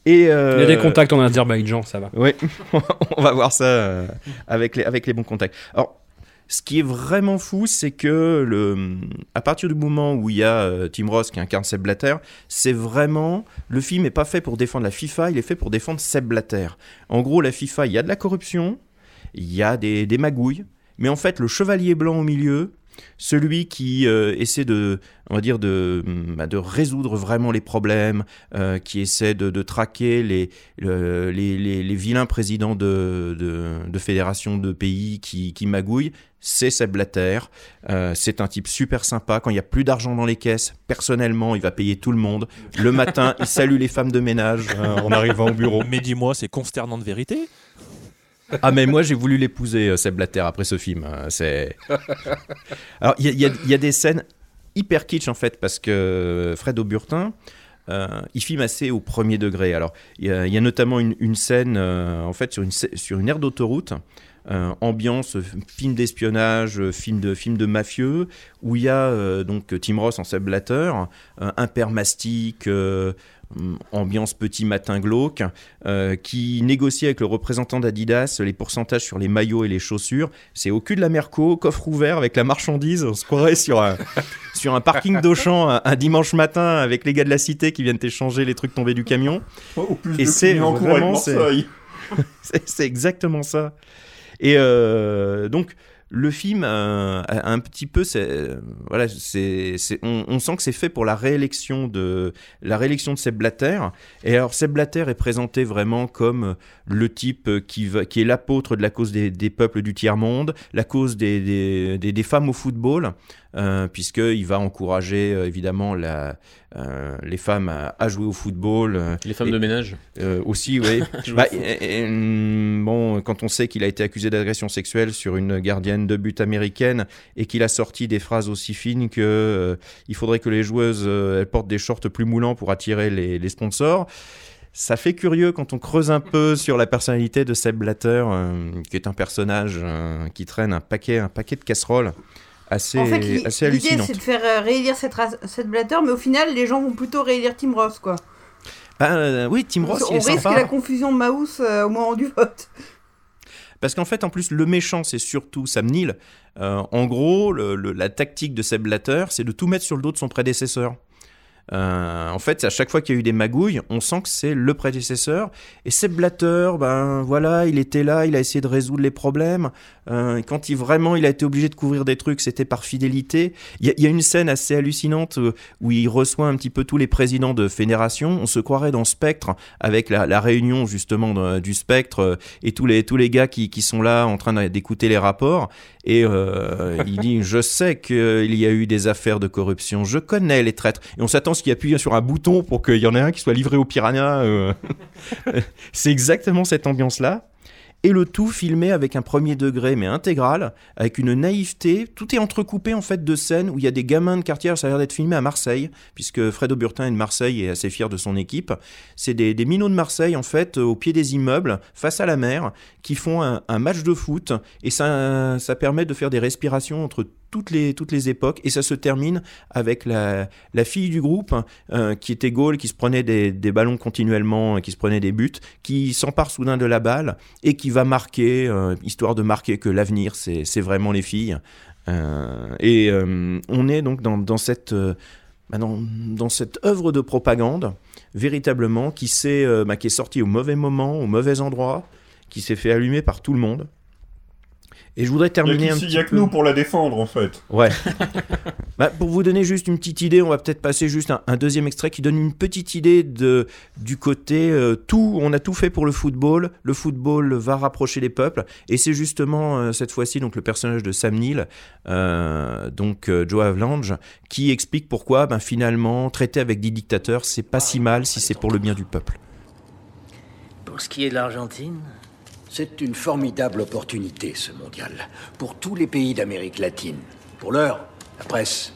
Et euh, Il y a des contacts en Azerbaïdjan, ça va. Oui, on va voir ça euh, avec, les, avec les bons contacts. Alors, ce qui est vraiment fou, c'est que le, à partir du moment où il y a euh, Tim Ross qui incarne Seb Blatter, c'est vraiment le film n'est pas fait pour défendre la FIFA, il est fait pour défendre Seb Blatter. En gros, la FIFA, il y a de la corruption, il y a des, des magouilles, mais en fait, le chevalier blanc au milieu, celui qui euh, essaie de, on va dire, de, bah, de résoudre vraiment les problèmes, euh, qui essaie de, de traquer les, le- les, les, les vilains présidents de, de, de fédérations de pays qui, qui magouillent, c'est Seb Blatter. Euh, c'est un type super sympa. Quand il n'y a plus d'argent dans les caisses, personnellement, il va payer tout le monde. Le matin, il salue les femmes de ménage euh, en arrivant au bureau. Mais dis-moi, c'est consternant de vérité Ah mais moi j'ai voulu l'épouser euh, Seb Blatter après ce film. euh, C'est. Alors il y, a- y y des scènes hyper kitsch en fait parce que Fred Auburtin. euh, il filme assez au premier degré. Alors, il y a, il y a notamment une, une scène euh, en fait sur une, sur une aire d'autoroute, euh, ambiance euh, film d'espionnage, euh, film de film de mafieux, où il y a euh, donc Tim Ross en Seb Blatter, euh, un père mastic, euh, ambiance petit matin glauque, euh, qui négocie avec le représentant d'Adidas les pourcentages sur les maillots et les chaussures. C'est au cul de la Merco, coffre ouvert avec la marchandise. On se croirait sur un, sur un parking d'Auchan un, un dimanche matin avec les gars de la cité qui viennent échanger les trucs tombés du camion. Plus et c'est vraiment c'est exactement ça. Et euh, donc le film euh, un petit peu euh, voilà c'est on, on sent que c'est fait pour la réélection de la réélection de Seb Blatter. Et alors Seb Blatter est présenté vraiment comme le type qui est l'apôtre de la cause des, peuples du tiers monde la cause des femmes au football euh, puisqu'il va encourager euh, évidemment la, euh, les femmes à, à jouer au football. Les femmes et- de ménage. aussi, oui. Bah, hum, bon, quand on sait qu'il a été accusé d'agression sexuelle sur une gardienne de but américaine et qu'il a sorti des phrases aussi fines que il faudrait que les joueuses elles portent des shorts plus moulants pour attirer les, les sponsors. Ça fait curieux quand on creuse un peu sur la personnalité de Seb Blatter, euh, qui est un personnage euh, qui traîne un paquet, un paquet de casseroles assez, en fait, assez l'idée, hallucinante. c'est de faire euh, réélire cette, cette Blatter, mais au final, les gens vont plutôt réélire Tim Ross, quoi. Euh, oui, Tim Ross, on il est risque sympa. la confusion de Maus euh, au moment du vote. Parce qu'en fait, en plus, le méchant, c'est surtout Sam Neill. Euh, en gros, le- le- la tactique de Seb Blatter, c'est de tout mettre sur le dos de son prédécesseur. Euh, en fait, à chaque fois qu'il y a eu des magouilles, on sent que c'est le prédécesseur. Et Seb Blatter, ben voilà, il était là, il a essayé de résoudre les problèmes. Euh, quand il vraiment, il a été obligé de couvrir des trucs, c'était par fidélité. Il y, a- une scène assez hallucinante euh, où il reçoit un petit peu tous les présidents de fédération. On se croirait dans Spectre avec la, réunion justement du Spectre et tous les tous les gars qui sont là en train d'écouter les rapports. Et euh, il dit Je sais qu'il y a eu des affaires de corruption, je connais les traîtres. Et on s'attend à ce qu'il appuie sur un bouton pour qu'il y en ait un qui soit livré aux piranhas. euh. C'est exactement cette ambiance-là. Et le tout filmé avec un premier degré, mais intégral, avec une naïveté. Tout est entrecoupé en fait de scènes où il y a des gamins de quartier. Ça a l'air d'être filmé à Marseille, puisque Fred Auburtin est de Marseille et assez fier de son équipe. C'est des, minots de Marseille en fait, au pied des immeubles, face à la mer, qui font un, un match de foot. Et ça, ça permet de faire des respirations entre toutes les, toutes les époques. Et ça se termine avec la, fille du groupe, euh, qui était Gaulle, qui se prenait des, des ballons continuellement, qui se prenait des buts, qui s'empare soudain de la balle et qui va marquer, euh, histoire de marquer que l'avenir, c'est vraiment les filles. Euh, et on est donc dans, dans cette... bah, dans, dans cette œuvre de propagande, véritablement, qui, bah, qui est sortie au mauvais moment, au mauvais endroit, qui s'est fait allumer par tout le monde. Et je voudrais Il terminer y a, un qui- petit y a que peu- nous pour la défendre, en fait. Ouais. Bah, pour vous donner juste une petite idée, on va peut-être passer juste un, un deuxième extrait qui donne une petite idée de, du côté euh, tout. On a tout fait pour le football. Le football va rapprocher les peuples. Et c'est justement euh, cette fois-ci donc le personnage de Sam Neill, euh, donc euh, Joe Avalanche, qui explique pourquoi ben, finalement traiter avec des dictateurs, c'est pas si mal si c'est pour le bien du peuple. Pour ce qui est de l'Argentine C'est une formidable opportunité, ce mondial, pour tous les pays d'Amérique latine. Pour l'heure, la presse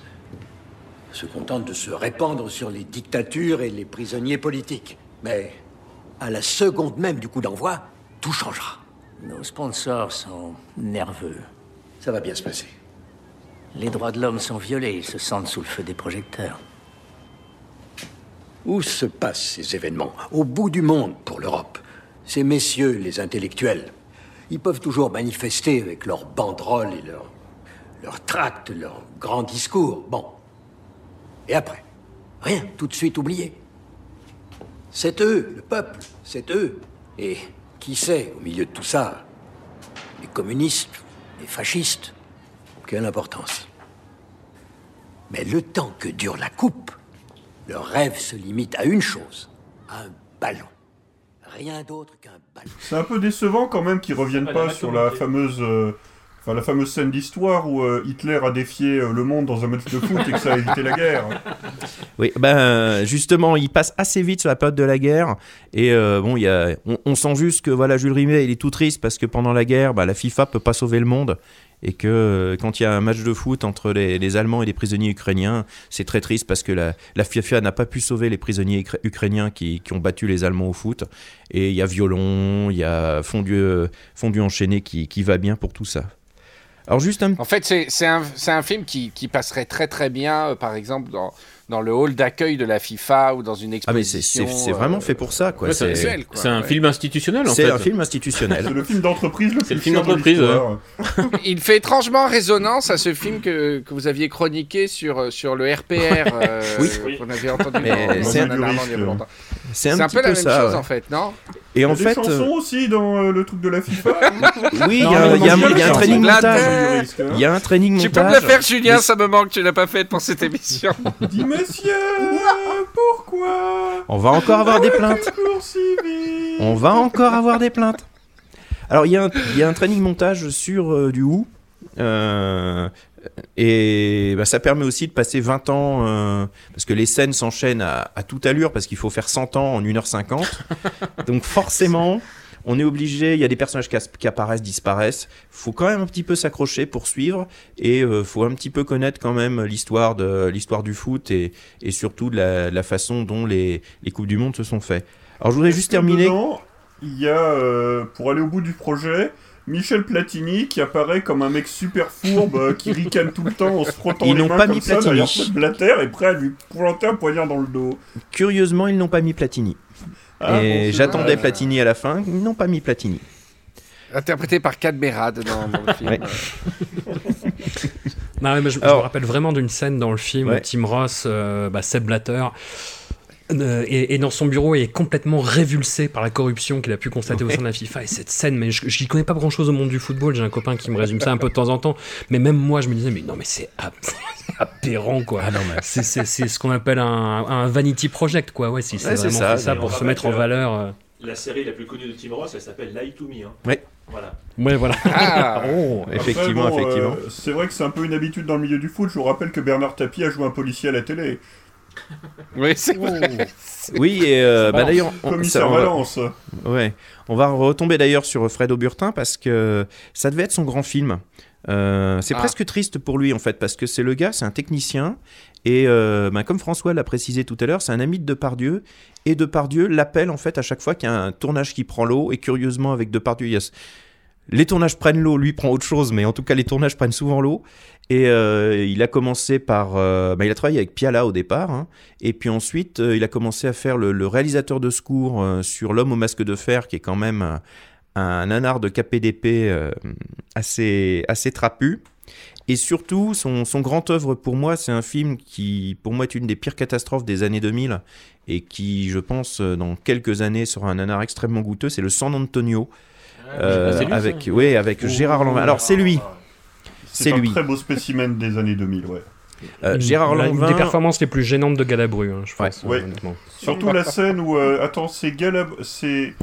se contente de se répandre sur les dictatures et les prisonniers politiques. Mais à la seconde même du coup d'envoi, tout changera. Nos sponsors sont nerveux. Ça va bien se passer. Les droits de l'homme sont violés, ils se sentent sous le feu des projecteurs. Où se passent ces événements? Au bout du monde pour l'Europe. Ces messieurs, les intellectuels, ils peuvent toujours manifester avec leurs banderoles et leurs leurs tracts, leurs grands discours. Bon. Et après? Rien, tout de suite oublié. C'est eux, le peuple, c'est eux. Et qui sait, au milieu de tout ça, les communistes, les fascistes, quelle importance. Mais le temps que dure la coupe, leur rêve se limite à une chose, un ballon. Rien d'autre qu'un ballon. C'est un peu décevant quand même qu'ils reviennent pas sur la fameuse, euh, enfin la fameuse scène d'histoire où euh, Hitler a défié euh, le monde dans un match de foot et que ça a évité la guerre. Oui, ben justement, il passe assez vite sur la période de la guerre. Et euh, bon, il y a, on, on sent juste que voilà, Jules Rimet, il est tout triste parce que pendant la guerre, bah, la FIFA peut pas sauver le monde. Et que euh, quand il y a un match de foot entre les, Allemands et les prisonniers ukrainiens, c'est très triste parce que la, la FIFA n'a pas pu sauver les prisonniers ukra- ukrainiens qui, qui ont battu les Allemands au foot. Et il y a violon, il y a fondu, euh, fondu enchaîné qui, qui va bien pour tout ça. Alors juste un En fait, c'est c'est un, c'est un film qui, qui passerait très très bien, euh, par exemple, dans, dans le hall d'accueil de la FIFA ou dans une Ah mais c'est- exposition. c'est c'est vraiment euh, fait pour ça quoi. Ouais, c'est- c'est un film institutionnel, en C'est fait. un film institutionnel. C'est le film d'entreprise le C'est le film de d'entreprise. Il fait étrangement résonance à ce film que, que vous aviez chroniqué sur, sur le RPR euh, Oui. qu'on avait entendu Mais dans, dans c'est un un- il y a longtemps. C'est un C'est un petit peu la même ça, chose ouais. en fait, non? Et en Il y a fait, des chansons euh, aussi dans euh, le truc de la FIFA. Oui, il y Non, a, mais il y a- un training la montage. hein. Il y a un training Tu peux montage. me le faire, Julien, mais ça me manque, tu l'as pas fait pour cette émission. Dis messieurs, pourquoi On va encore avoir des plaintes. On va encore avoir des plaintes. Alors, il y, a un- il y a un training montage sur euh, du Who. euh, et bah, ça permet aussi de passer 20 ans, euh, parce que les scènes s'enchaînent à, à toute allure, parce qu'il faut faire 100 ans en 1h50. Donc forcément, on est obligé, il y a des personnages qui, apparaissent, disparaissent. faut quand même un petit peu s'accrocher pour suivre, et il faut un petit peu connaître quand même l'histoire de l'histoire du foot, et, et surtout de la, la façon dont les, les Coupes du Monde se sont faites. Alors je voudrais juste terminer... Dedans, il y a, euh, pour aller au bout du projet, Michel Platini qui apparaît comme un mec super fourbe euh, qui ricane tout le temps en se frottant Ils les n'ont mains pas comme mis ça Platini. derrière cette Blatter et prêt à lui planter un poignard dans le dos. Curieusement, ils n'ont pas mis Platini. Ah, et j'attendais. Platini à la fin, ils n'ont pas mis Platini. Interprété par Kat Berad dans, dans le film. Ouais. Non, mais je, me rappelle vraiment d'une scène dans le film Ouais. où Tim Ross, euh, bah, Seb Blatter, euh, est, est dans son bureau et est complètement révulsé par la corruption qu'il a pu constater au sein de la FIFA. Et cette scène, mais je n'y connais pas grand chose au monde du football. J'ai un copain qui me résume ça un peu de temps en temps. Mais même moi, je me disais, mais non, mais c'est aberrant, quoi. C'est- C'est c'est ce qu'on appelle un, un vanity project, quoi. Ouais, si c'est Ouais, c'est vraiment ça, fait ça mais pour se mettre en valeur. euh. La série la plus connue de Tim Ross, elle s'appelle Lie to Me. Hein. Ouais. Voilà. Ouais, voilà. Ah Oh, Après, effectivement, bon, euh, effectivement. c'est vrai que c'est un peu une habitude dans le milieu du foot. Je vous rappelle que Bernard Tapie a joué un policier à la télé. Oui, c'est vrai. Oui, et euh, bah, d'ailleurs, on- Commissaire ça, on va-. Ouais, on va retomber d'ailleurs sur Fred Auburtin parce que ça devait être son grand film. Euh, c'est Ah. presque triste pour lui en fait parce que c'est le gars, c'est un technicien et euh, ben, comme François l'a précisé tout à l'heure, c'est un ami de Depardieu et Depardieu l'appelle en fait à chaque fois qu'il y a un tournage qui prend l'eau et curieusement avec Depardieu, il y a ce- les tournages prennent l'eau, lui prend autre chose, mais en tout cas les tournages prennent souvent l'eau. Et euh, il a commencé par, euh, bah, il a travaillé avec Piala au départ, hein. et puis ensuite euh, il a commencé à faire le, réalisateur de secours sur L'homme au masque de fer, qui est quand même un, nanar de KPDP assez assez trapu. Et surtout, son, son grand œuvre pour moi, c'est un film qui, pour moi, est une des pires catastrophes des années 2000 et qui, je pense, dans quelques années sera un nanar extrêmement goûteux. C'est le San Antonio. Euh, c'est lui, ça avec, oui, avec Gérard Lanvin. Alors, c'est lui. C'est C'est un lui. très beau spécimen des années 2000, ouais. Euh, Une- Gérard la- Une Lanvin. des performances les plus gênantes de Galabru, hein, je pense. Ouais. honnêtement. Surtout la scène où. euh, attends, c'est Galab... C'est.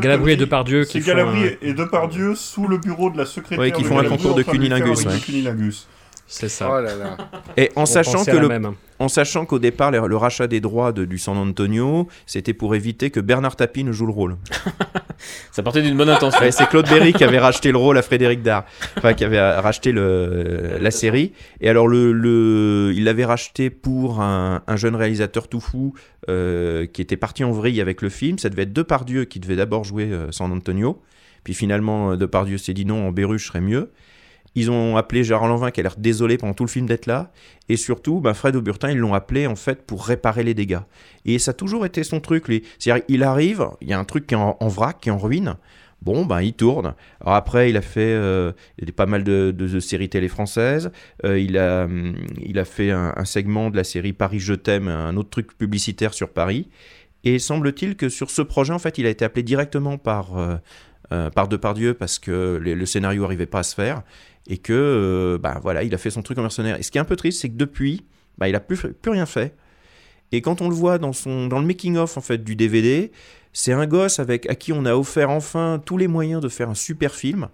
Galabru et. Depardieu qui C'est font Galabru un- et Depardieu sous le bureau de la secrétaire. Ouais, qui font un concours de cunilingus. C'est ça. Oh là là. Et en On sachant que le, même. en sachant qu'au départ le, le rachat des droits de- du San Antonio, c'était pour éviter que Bernard Tapie ne joue le rôle. Ça partait d'une bonne intention. Ouais, c'est Claude Berry qui avait racheté le rôle à Frédéric Dard, enfin qui avait racheté le, la série. Et alors le, le il l'avait racheté pour un, un jeune réalisateur tout fou euh, qui était parti en vrille avec le film. Ça devait être Depardieu qui devait d'abord jouer euh, San Antonio. Puis finalement euh, Depardieu s'est dit non, en Béruche serait mieux. Ils ont appelé Gérard Lanvin qui a l'air désolé pendant tout le film d'être là. Et surtout, bah, Fred Auburtin, ils l'ont appelé en fait pour réparer les dégâts. Et ça a toujours été son truc, lui. C'est-à-dire, il arrive, il y a un truc qui est en, vrac, qui est en ruine. Bon, ben, il tourne. Après, il a fait euh, pas mal de, séries télé françaises. Euh, il, a, hum, il a fait un, un segment de la série Paris Je t'aime, un autre truc publicitaire sur Paris. Et semble-t-il que sur ce projet, en fait, il a été appelé directement par, euh, euh, par Depardieu parce que le, le scénario n'arrivait pas à se faire. Et que, euh, bah, voilà, il a fait son truc en mercenaire. Et ce qui est un peu triste, c'est que depuis, bah, il a plus, plus rien fait. Et quand on le voit dans, son, dans le making-of en fait, du DVD, c'est un gosse avec, à qui on a offert enfin tous les moyens de faire un super film.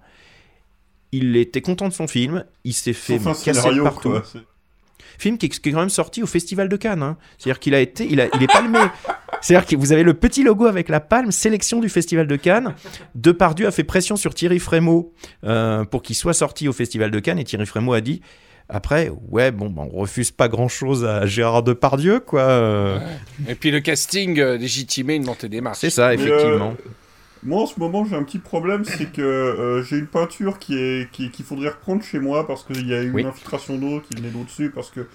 Il était content de son film, il s'est fait casser scénario, partout. quoi. Film qui est, qui est quand même sorti au Festival de Cannes. hein. C'est-à-dire qu'il a été, il, a, il est palmé. C'est-à-dire que vous avez le petit logo avec la palme, sélection du Festival de Cannes. Depardieu a fait pression sur Thierry Frémaux euh, pour qu'il soit sorti au Festival de Cannes et Thierry Frémaux a dit après, ouais, bon, bah, on refuse pas grand-chose à Gérard Depardieu, quoi. euh. Et puis le casting euh, légitimait une montée des marches. C'est ça, Mais, effectivement. euh, moi, en ce moment, j'ai un petit problème, c'est que euh, j'ai une peinture qui est qui- qu'il faudrait reprendre chez moi parce qu'il y a eu Oui. une infiltration d'eau qui venait d'au-dessus parce que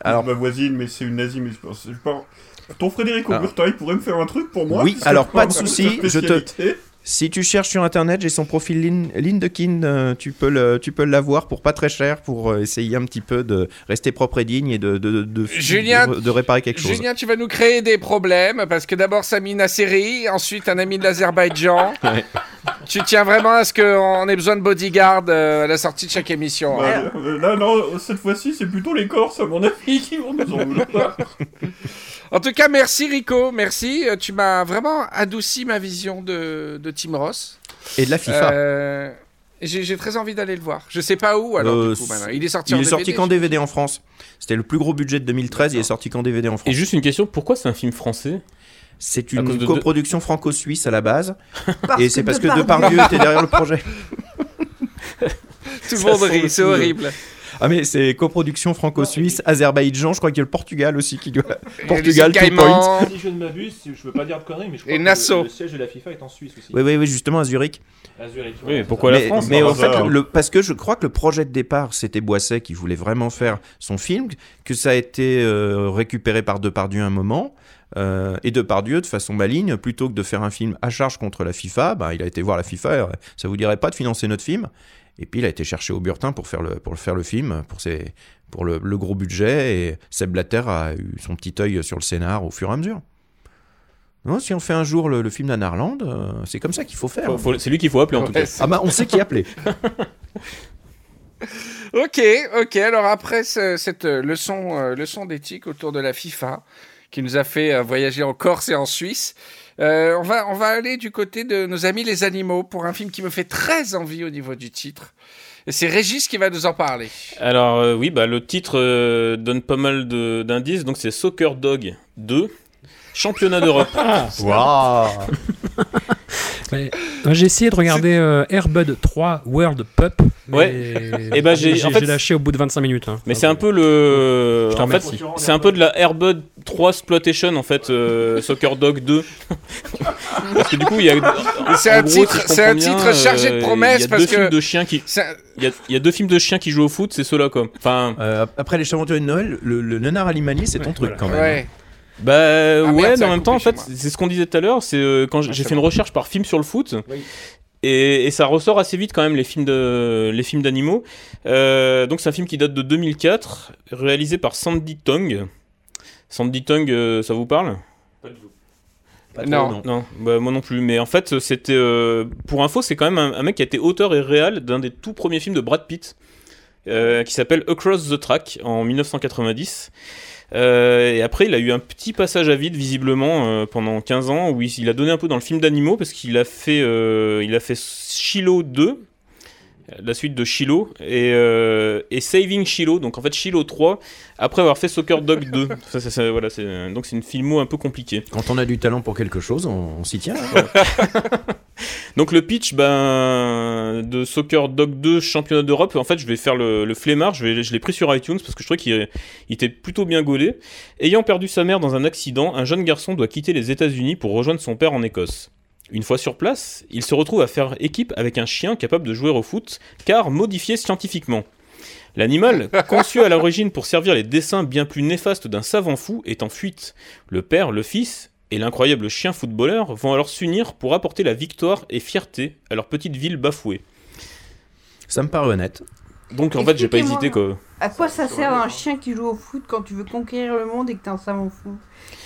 Alors- ma voisine, mais c'est une nazie, mais c'est pas- c'est pas- Ton Frédéric. Auburtin, il pourrait me faire un truc pour moi Oui, alors pas de souci, je te. Si tu cherches sur internet, j'ai son profil Lin- Lindekin, euh, tu peux le, tu peux l'avoir pour pas très cher pour euh, essayer un petit peu de rester propre et digne et de, de, de, Julien, de, de réparer quelque chose. Julien, tu vas nous créer des problèmes parce que d'abord Sami Nasseri, ensuite un ami de l'Azerbaïdjan. Ouais. Tu tiens vraiment à ce qu'on ait besoin de bodyguard euh, à la sortie de chaque émission. hein. Bah, euh, là, non, cette fois-ci, c'est plutôt les Corses, à mon avis, qui vont nous en vouloir. En tout cas, merci Rico, merci. Tu m'as vraiment adouci ma vision de, de Tim Ross. Et de la FIFA. Euh, J'ai très envie d'aller le voir. Je sais pas où alors Euh, du coup maintenant. Il est sorti il en est sorti qu'en DVD en France. C'était le plus gros budget de 2013, il est sorti qu'en DVD en France. Et juste une question, pourquoi c'est un film français? C'est une de- coproduction franco-suisse à la base. Et c'est parce que Depardieu- était derrière le projet. Tout le monde rit, c'est horrible. Ah mais c'est coproduction franco-suisse, Azerbaïdjan, je crois qu'il y a le Portugal aussi qui doit. Portugal, two points. Si je ne m'abuse, je veux pas dire de conneries, mais je crois Et que Nassau. le, siège de la FIFA est en Suisse aussi. Oui, oui, oui, justement à Zurich. À Zurich. Oui, ouais, pourquoi la mais, France mais en fait, le, parce que je crois que le projet de départ, c'était Boisset qui voulait vraiment faire son film, que ça a été euh, récupéré par Depardieu un moment. euh, et Depardieu, de façon maligne, plutôt que de faire un film à charge contre la FIFA, bah, il a été voir la FIFA, ça vous dirait pas de financer notre film Et puis il a été cherché au Burtin pour faire le, pour faire le film, pour, ses, pour le, le gros budget, et Seb Blatter a eu son petit œil sur le scénar au fur et à mesure. Non, si on fait un jour le, le film d'Anne Arland, euh, c'est comme ça qu'il faut faire. C'est lui qu'il faut appeler en tout cas. Ah bah on sait qui appeler. Ok, ok. Alors après ce- cette euh, leçon, euh, leçon d'éthique autour de la FIFA, qui nous a fait euh, voyager en Corse et en Suisse, euh, on, va, on va aller du côté de nos amis les animaux pour un film qui me fait très envie au niveau du titre. Et c'est Régis qui va nous en parler. Alors euh, oui, bah, le titre euh, donne pas mal de- d'indices. Donc c'est Soccer Dog 2, championnat d'Europe. Waouh Ouais. Moi, J'ai essayé de regarder euh, Airbud 3 World Pup. mais Ouais. Et ben, j'ai- en fait, j'ai lâché au bout de 25 minutes. hein. Mais c'est un peu le. Je te En fait, remercie. c'est un peu de la Airbud 3 Exploitation en fait, euh, Soccer Dog 2. parce que du coup, il y a. C'est en un gros, titre- si je c'est un comprends titre chargé de euh, promesses Il y a parce deux que films de chiens qui. Il y, a, il y a deux films de chiens qui jouent au foot, c'est ceux-là quoi. Enfin. Euh, après les Chaventuriers de Noël, le, le nanar alimalier, c'est ton truc quand même. Ouais. Bah Ah, ouais, merde, mais en même temps, en fait, c'est ce qu'on disait tout à l'heure. C'est euh, quand j'ai c'est fait une recherche par film sur le foot. Et, et ça ressort assez vite quand même les films de les films d'animaux. Euh, donc c'est un film qui date de 2004, réalisé par Sandy Tong. Sandy Tong, euh, ça vous parle? Pas du tout. Pas trop, Non. Non, bah, moi non plus. Mais en fait, c'était euh, pour info, c'est quand même un, un mec qui a été auteur et réal d'un des tout premiers films de Brad Pitt, euh, qui s'appelle Across the Track en 1990. Euh, et après, il a eu un petit passage à vide, visiblement, euh, pendant 15 ans, où il, a donné un peu dans le film d'animaux, parce qu'il a fait, euh, il a fait Shiloh 2, la suite de Shiloh, et, euh, et Saving Shiloh, donc en fait Shiloh 3, après avoir fait Soccer Dog 2. Ça, ça, ça, voilà, c'est- donc c'est une filmo un peu compliquée. Quand on a du talent pour quelque chose, on, on s'y tient. hein. Donc le pitch ben, de Soccer Dog 2 championnat d'Europe, en fait je vais faire le, le flemmard, je, vais, je l'ai pris sur iTunes parce que je trouvais qu'il il était plutôt bien gaulé. Ayant perdu sa mère dans un accident, un jeune garçon doit quitter les États-Unis pour rejoindre son père en Écosse. Une fois sur place, il se retrouve à faire équipe avec un chien capable de jouer au foot, car modifié scientifiquement. L'animal, conçu à l'origine pour servir les desseins bien plus néfastes d'un savant fou, est en fuite. Le père, le fils et l'incroyable chien footballeur vont alors s'unir pour apporter la victoire et fierté à leur petite ville bafouée. Ça me paraît honnête. Donc en fait, j'ai pas hésité quoi. À quoi ça sert un chien qui joue au foot quand tu veux conquérir le monde et que t'es un savant fou?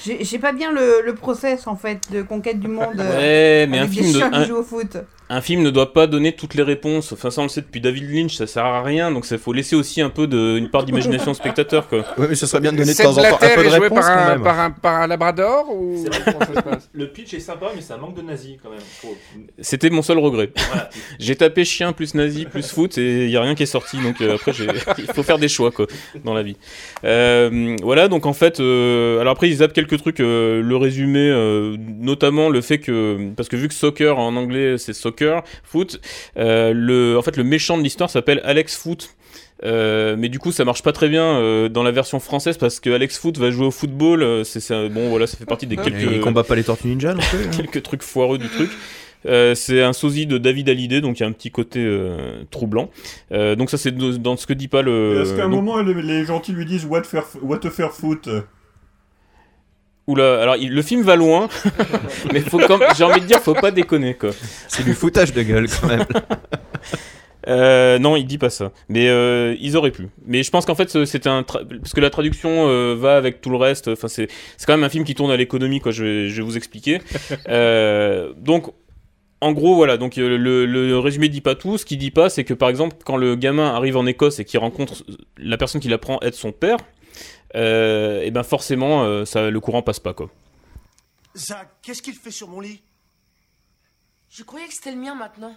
J'ai pas bien le, le process en fait de conquête du monde. euh, Ouais, mais un avec film des de- chiens un- qui jouent au foot. Un film ne doit pas donner toutes les réponses. Enfin, ça on le sait depuis David Lynch, ça sert à rien. Donc il faut laisser aussi un peu de, une part d'imagination au spectateur quoi. Ouais, mais ça serait bien de donner de temps en temps un peu de réponse par quand un, même. par, un, par un labrador ou comment ça se passe Le pitch est sympa, mais un manque de nazi quand même. C'était mon seul regret. Voilà. j'ai tapé chien plus nazi plus foot et il y a rien qui est sorti. Donc euh, après, il faut faire des choix quoi dans la vie. Euh, voilà, donc en fait, euh, alors après ils zappent quelques trucs. euh, le résumé, euh, notamment le fait que parce que vu que soccer en anglais c'est soccer, foot, euh, le en fait le méchant de l'histoire s'appelle Alex Foot. Euh, mais du coup, ça marche pas très bien euh, dans la version française parce que Alex Foot va jouer au football. euh, c'est bon, voilà, ça fait partie des quelques. Il combat pas les Tortues Ninja non plus. hein. quelques trucs foireux du truc. Euh, c'est un sosie de David Hallyday, donc il y a un petit côté euh, troublant. Euh, donc ça c'est de- dans ce que dit pas le. Est-ce qu'à un donc- moment, les, gentils lui disent What, faire, what a fair foot? Oula, alors il- le film va loin, mais faut j'ai envie de dire, faut pas déconner quoi. C'est du foutage de gueule quand même. Euh, non, il dit pas ça. Mais euh, ils auraient pu. Mais je pense qu'en fait, c'est un tra- parce que la traduction euh, va avec tout le reste. Enfin, c'est c'est quand même un film qui tourne à l'économie, quoi. Je vais, je vais vous expliquer. Donc. En gros, voilà, donc le, le résumé dit pas tout. Ce qu'il dit pas, c'est que par exemple, quand le gamin arrive en Écosse et qu'il rencontre la personne qui l'apprend être son père, euh, et ben forcément, euh, ça, le courant passe pas, quoi. Zach, qu'est-ce qu'il fait sur mon lit? Je croyais que c'était le mien maintenant.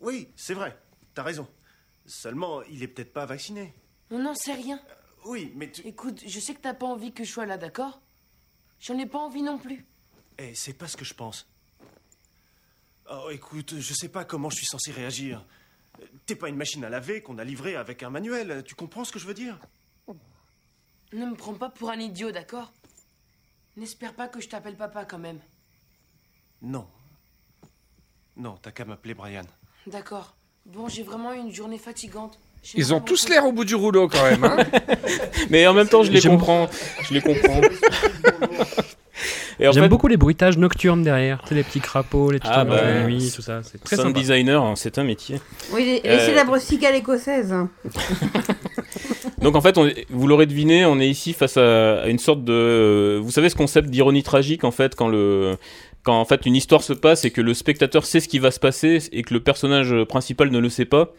Oui, c'est vrai, t'as raison. Seulement, il est peut-être pas vacciné. On n'en sait rien. Oui, mais tu... Écoute, je sais que t'as pas envie que je sois là, d'accord? J'en ai pas envie non plus. Eh, c'est pas ce que je pense. Oh, écoute, je sais pas comment je suis censé réagir. T'es pas une machine à laver qu'on a livrée avec un manuel. Tu comprends ce que je veux dire? Ne me prends pas pour un idiot, d'accord? N'espère pas que je t'appelle papa quand même. Non. Non, t'as qu'à m'appeler Brian. D'accord. Bon, j'ai vraiment eu une journée fatigante. Ils ont tous l'air au bout du rouleau quand même. Hein Mais en même temps, je les comprends. Je les comprends. Et en J'aime fait- beaucoup les bruitages nocturnes derrière. Tu sais, les petits crapauds, les petits Ah oiseaux de bah, nuit, tout ça. C'est très Sound sympa. designer, hein, c'est un métier. Oui, les, les Euh, célèbres cigales écossaises. Donc en fait, on vous l'aurez deviné, on est ici face à, une sorte de, vous savez ce concept d'ironie tragique en fait quand le quand en fait une histoire se passe et que le spectateur sait ce qui va se passer et que le personnage principal ne le sait pas.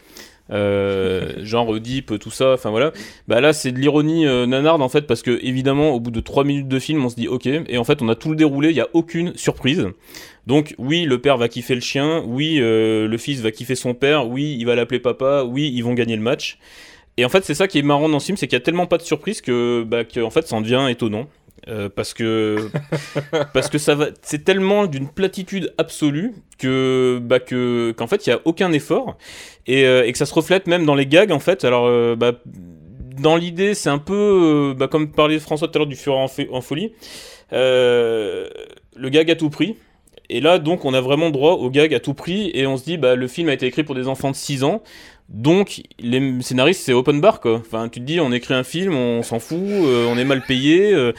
Euh, genre Oedipe, tout ça, enfin voilà. Bah là, c'est de l'ironie euh, nanarde en fait, parce que évidemment, au bout de 3 minutes de film, on se dit ok, et en fait, on a tout le déroulé, il y a aucune surprise. Donc oui, le père va kiffer le chien, oui, euh, le fils va kiffer son père, oui, il va l'appeler papa, oui, ils vont gagner le match. Et en fait, c'est ça qui est marrant dans ce film, c'est qu'il y a tellement pas de surprise que, bah, que en fait, ça en devient étonnant. Euh, parce que parce que ça va c'est tellement d'une platitude absolue que bah que qu'en fait il y a aucun effort. Et, euh, et que ça se reflète même dans les gags en fait. Alors euh, bah, dans l'idée c'est un peu bah, comme parlait François tout à l'heure du Fureur en, en folie. Le gag à tout prix. Et là donc on a vraiment droit au gag à tout prix. Et on se dit bah le film a été écrit pour des enfants de 6 ans donc les scénaristes c'est open bar quoi enfin tu te dis on écrit un film on s'en fout euh, on est mal payé euh,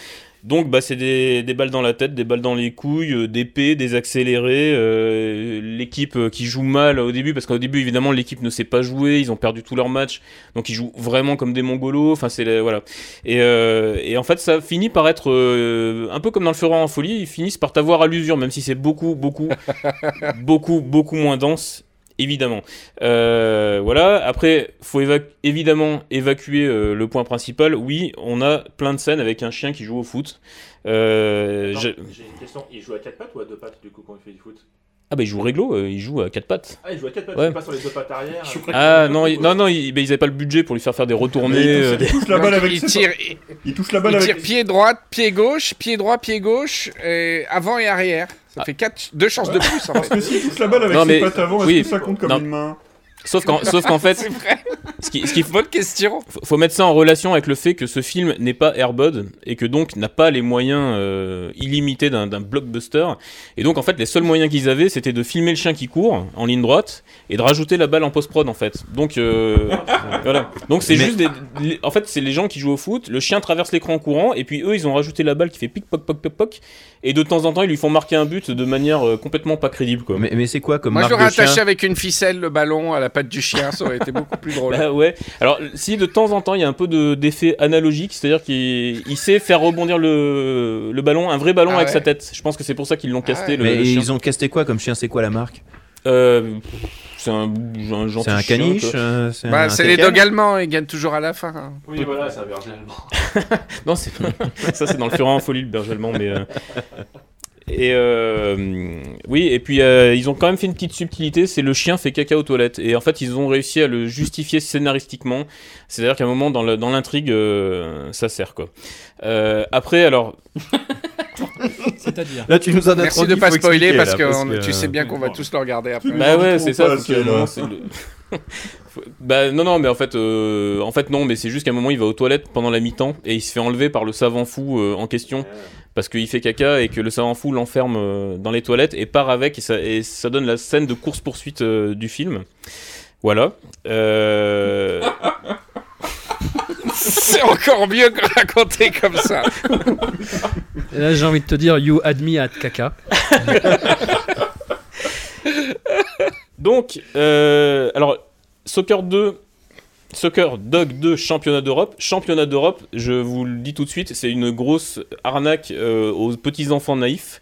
donc bah c'est des, des balles dans la tête, des balles dans les couilles, euh, des P, des accélérés, l'équipe qui joue mal au début parce qu'au début évidemment l'équipe ne sait pas jouer, ils ont perdu tout leur match, donc ils jouent vraiment comme des mongolos. Enfin c'est voilà. Et, en fait ça finit par être un peu comme dans le Fureur en folie, ils finissent par t'avoir à l'usure même si c'est beaucoup beaucoup beaucoup beaucoup moins dense. Évidemment. Euh, voilà. Après, faut évac- évidemment évacuer euh, le point principal. Oui, on a plein de scènes avec un chien qui joue au foot. Euh, j'ai- une question. Il joue à 4 pattes ou à 2 pattes du coup quand il fait du foot? Ah bah il joue réglo, euh, il joue à quatre pattes. Ah, il joue à 4 pattes, Ouais. il passe sur les deux pattes arrière. Ah non, il- non, non, il- bah, ils avaient pas le budget pour lui faire faire des retournées. Il touche- euh, il la balle avec il tire, il touche la balle il avec tire pied droit, pied gauche, pied droit, pied gauche, et avant et arrière. Ça fait quatre, deux chances de plus en Parce fait. que s'il touche la balle avec Non, ses mais- pattes avant, est-ce oui. que ça compte comme Non. une main? Sauf qu'en sauf qu'en fait, C'est vrai. Ce qui, ce qui Bonne question. faut, faut mettre ça en relation avec le fait que ce film n'est pas Airbud et que donc n'a pas les moyens euh, illimités d'un blockbuster. Et donc en fait, les seuls moyens qu'ils avaient, c'était de filmer le chien qui court en ligne droite et de rajouter la balle en post-prod en fait. Donc euh, voilà. Donc c'est Mais- juste des, les- en fait, c'est les gens qui jouent au foot, le chien traverse l'écran en courant et puis eux, ils ont rajouté la balle qui fait pic poc poc poc poc et de temps en temps, ils lui font marquer un but de manière euh, complètement pas crédible quoi. Mais, mais c'est quoi comme Moi chien? attaché avec une ficelle le ballon à la patte du chien, ça aurait été beaucoup plus drôle. Bah ouais. Alors si de temps en temps il y a un peu de- d'effet analogique, c'est-à-dire qu'il il sait faire rebondir le, le ballon, un vrai ballon Ah avec ouais. sa tête. Je pense que c'est pour ça qu'ils l'ont casté ouais. le, Mais le chien. ils ont casté quoi comme chien? C'est quoi la marque? Euh, c'est un, un gentil C'est un caniche euh, C'est Bah, c'est les dogs allemands, ils gagnent toujours à la fin. hein. Oui, voilà, c'est un berger allemand. Non, ça c'est dans le Fureur en folie le berger allemand, mais euh, et euh, oui et puis euh, ils ont quand même fait une petite subtilité, c'est le chien fait caca aux toilettes et en fait ils ont réussi à le justifier scénaristiquement, c'est-à-dire qu'à un moment dans l'intrigue euh, ça sert quoi. Euh, après alors C'est-à-dire Là, tu nous en as Merci de pas spoiler parce là, que, parce on- que- tu sais bien qu'on va tous le regarder après. Bah ouais, c'est ça. Parce que, non, le- bah non, non, mais en fait, euh, en fait non, mais c'est juste qu'à un moment il va aux toilettes pendant la mi-temps et il se fait enlever par le savant fou euh, en question parce qu'il fait caca et que le savant fou l'enferme euh, dans les toilettes et part avec et ça, et ça donne la scène de course poursuite du film. Voilà. Euh... C'est encore mieux que raconter comme ça. Et là, j'ai envie de te dire, you had me at caca. Donc, euh, alors, Soccer 2, Soccer Dog 2, championnat d'Europe. Championnat d'Europe, je vous le dis tout de suite, c'est une grosse arnaque euh, aux petits enfants naïfs.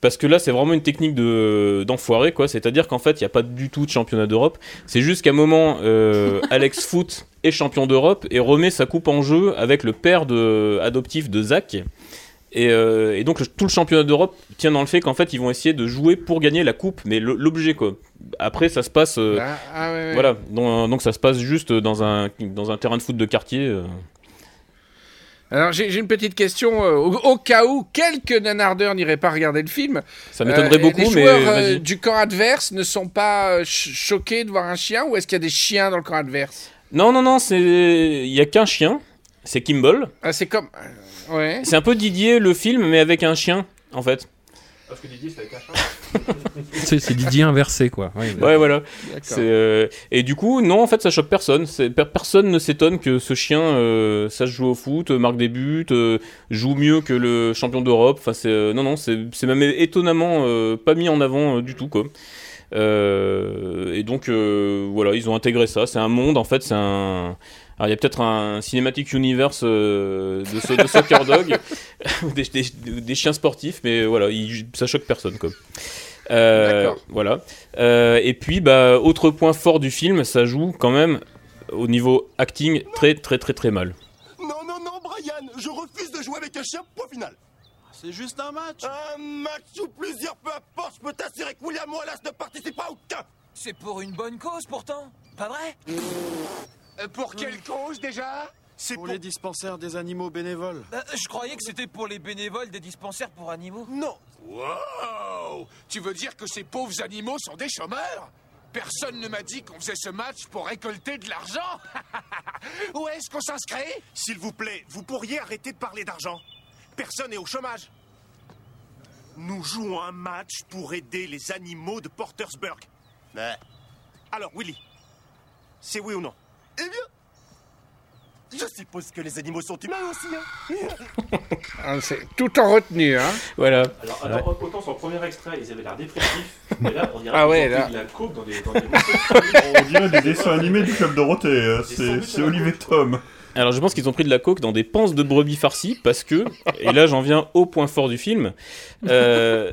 Parce que là, c'est vraiment une technique de d'enfoiré, quoi. C'est-à-dire qu'en fait, il n'y a pas du tout de championnat d'Europe. C'est juste qu'à un moment, euh, Alex Foot est champion d'Europe et remet sa coupe en jeu avec le père de, adoptif de Zach. Et, euh, et donc, le- tout le championnat d'Europe tient dans le fait qu'en fait, ils vont essayer de jouer pour gagner la coupe, mais l'objet, quoi. Après, ça se passe. euh, Ah, ah ouais, ouais. Voilà, donc, donc ça se passe juste dans un, dans un terrain de foot de quartier. euh. Alors j'ai une petite question euh, au, au cas où quelques nanardeurs n'iraient pas regarder le film. Ça m'étonnerait beaucoup, les mais joueurs euh, du camp adverse ne sont pas euh, ch- choqués de voir un chien ou est-ce qu'il y a des chiens dans le camp adverse? Non, non, non, c'est il y a qu'un chien, c'est Kimball. Ah, c'est comme euh, ouais. C'est un peu Didier le film, mais avec un chien, en fait. Parce que Didier, c'est avec un chat. C'est Didier inversé, quoi. Ouais, Ouais, voilà. Euh, Et du coup, non, en fait, ça choque personne. Personne ne s'étonne que ce chien euh, sache jouer au foot, euh, marque des buts, euh, joue mieux que le champion d'Europe. Enfin, c'est euh, non, non, c'est c'est même étonnamment euh, pas mis en avant euh, du tout, quoi. Euh, et donc, euh, voilà, ils ont intégré ça. C'est un monde, en fait, c'est un. Alors, il y a peut-être un cinématique universe euh, de, so- de Soccer Dog, des, des- des chiens sportifs, mais voilà, il- ça choque personne, quoi. Euh, D'accord. Voilà. Euh, et puis, bah, autre point fort du film, ça joue quand même au niveau acting très très très très mal. Non, non, non, Brian, je refuse de jouer avec un chien, point final. C'est juste un match. Un match ou plusieurs, peu importe, je peux t'assurer que William Wallace ne participe à aucun. C'est pour une bonne cause pourtant, pas vrai? Euh, Pour quelle cause déjà? C'est Pour les dispensaires des animaux bénévoles. Euh, Je croyais que c'était pour les bénévoles des dispensaires pour animaux. Non. Wow Tu veux dire que ces pauvres animaux sont des chômeurs? Personne ne m'a dit qu'on faisait ce match pour récolter de l'argent. Où est-ce qu'on s'inscrit? S'il vous plaît, vous pourriez arrêter de parler d'argent. Personne n'est au chômage. Nous jouons un match pour aider les animaux de Portersburg. Alors, Willy, c'est oui ou non? Eh bien, je suppose que les animaux sont humains aussi. Hein Ah, c'est tout en retenue, hein. Voilà. Alors, alors, autant sur le premier extrait, ils avaient l'air dépressifs, mais là, on dirait Ah qu'ils ouais, ont là. pris de la coke dans des, dans des On dirait des dessins animés du Club Dorothée. euh, C'est c'est Olivier Tom. Alors je pense qu'ils ont pris de la coke dans des panses de brebis farcies parce que, et là j'en viens au point fort du film, euh,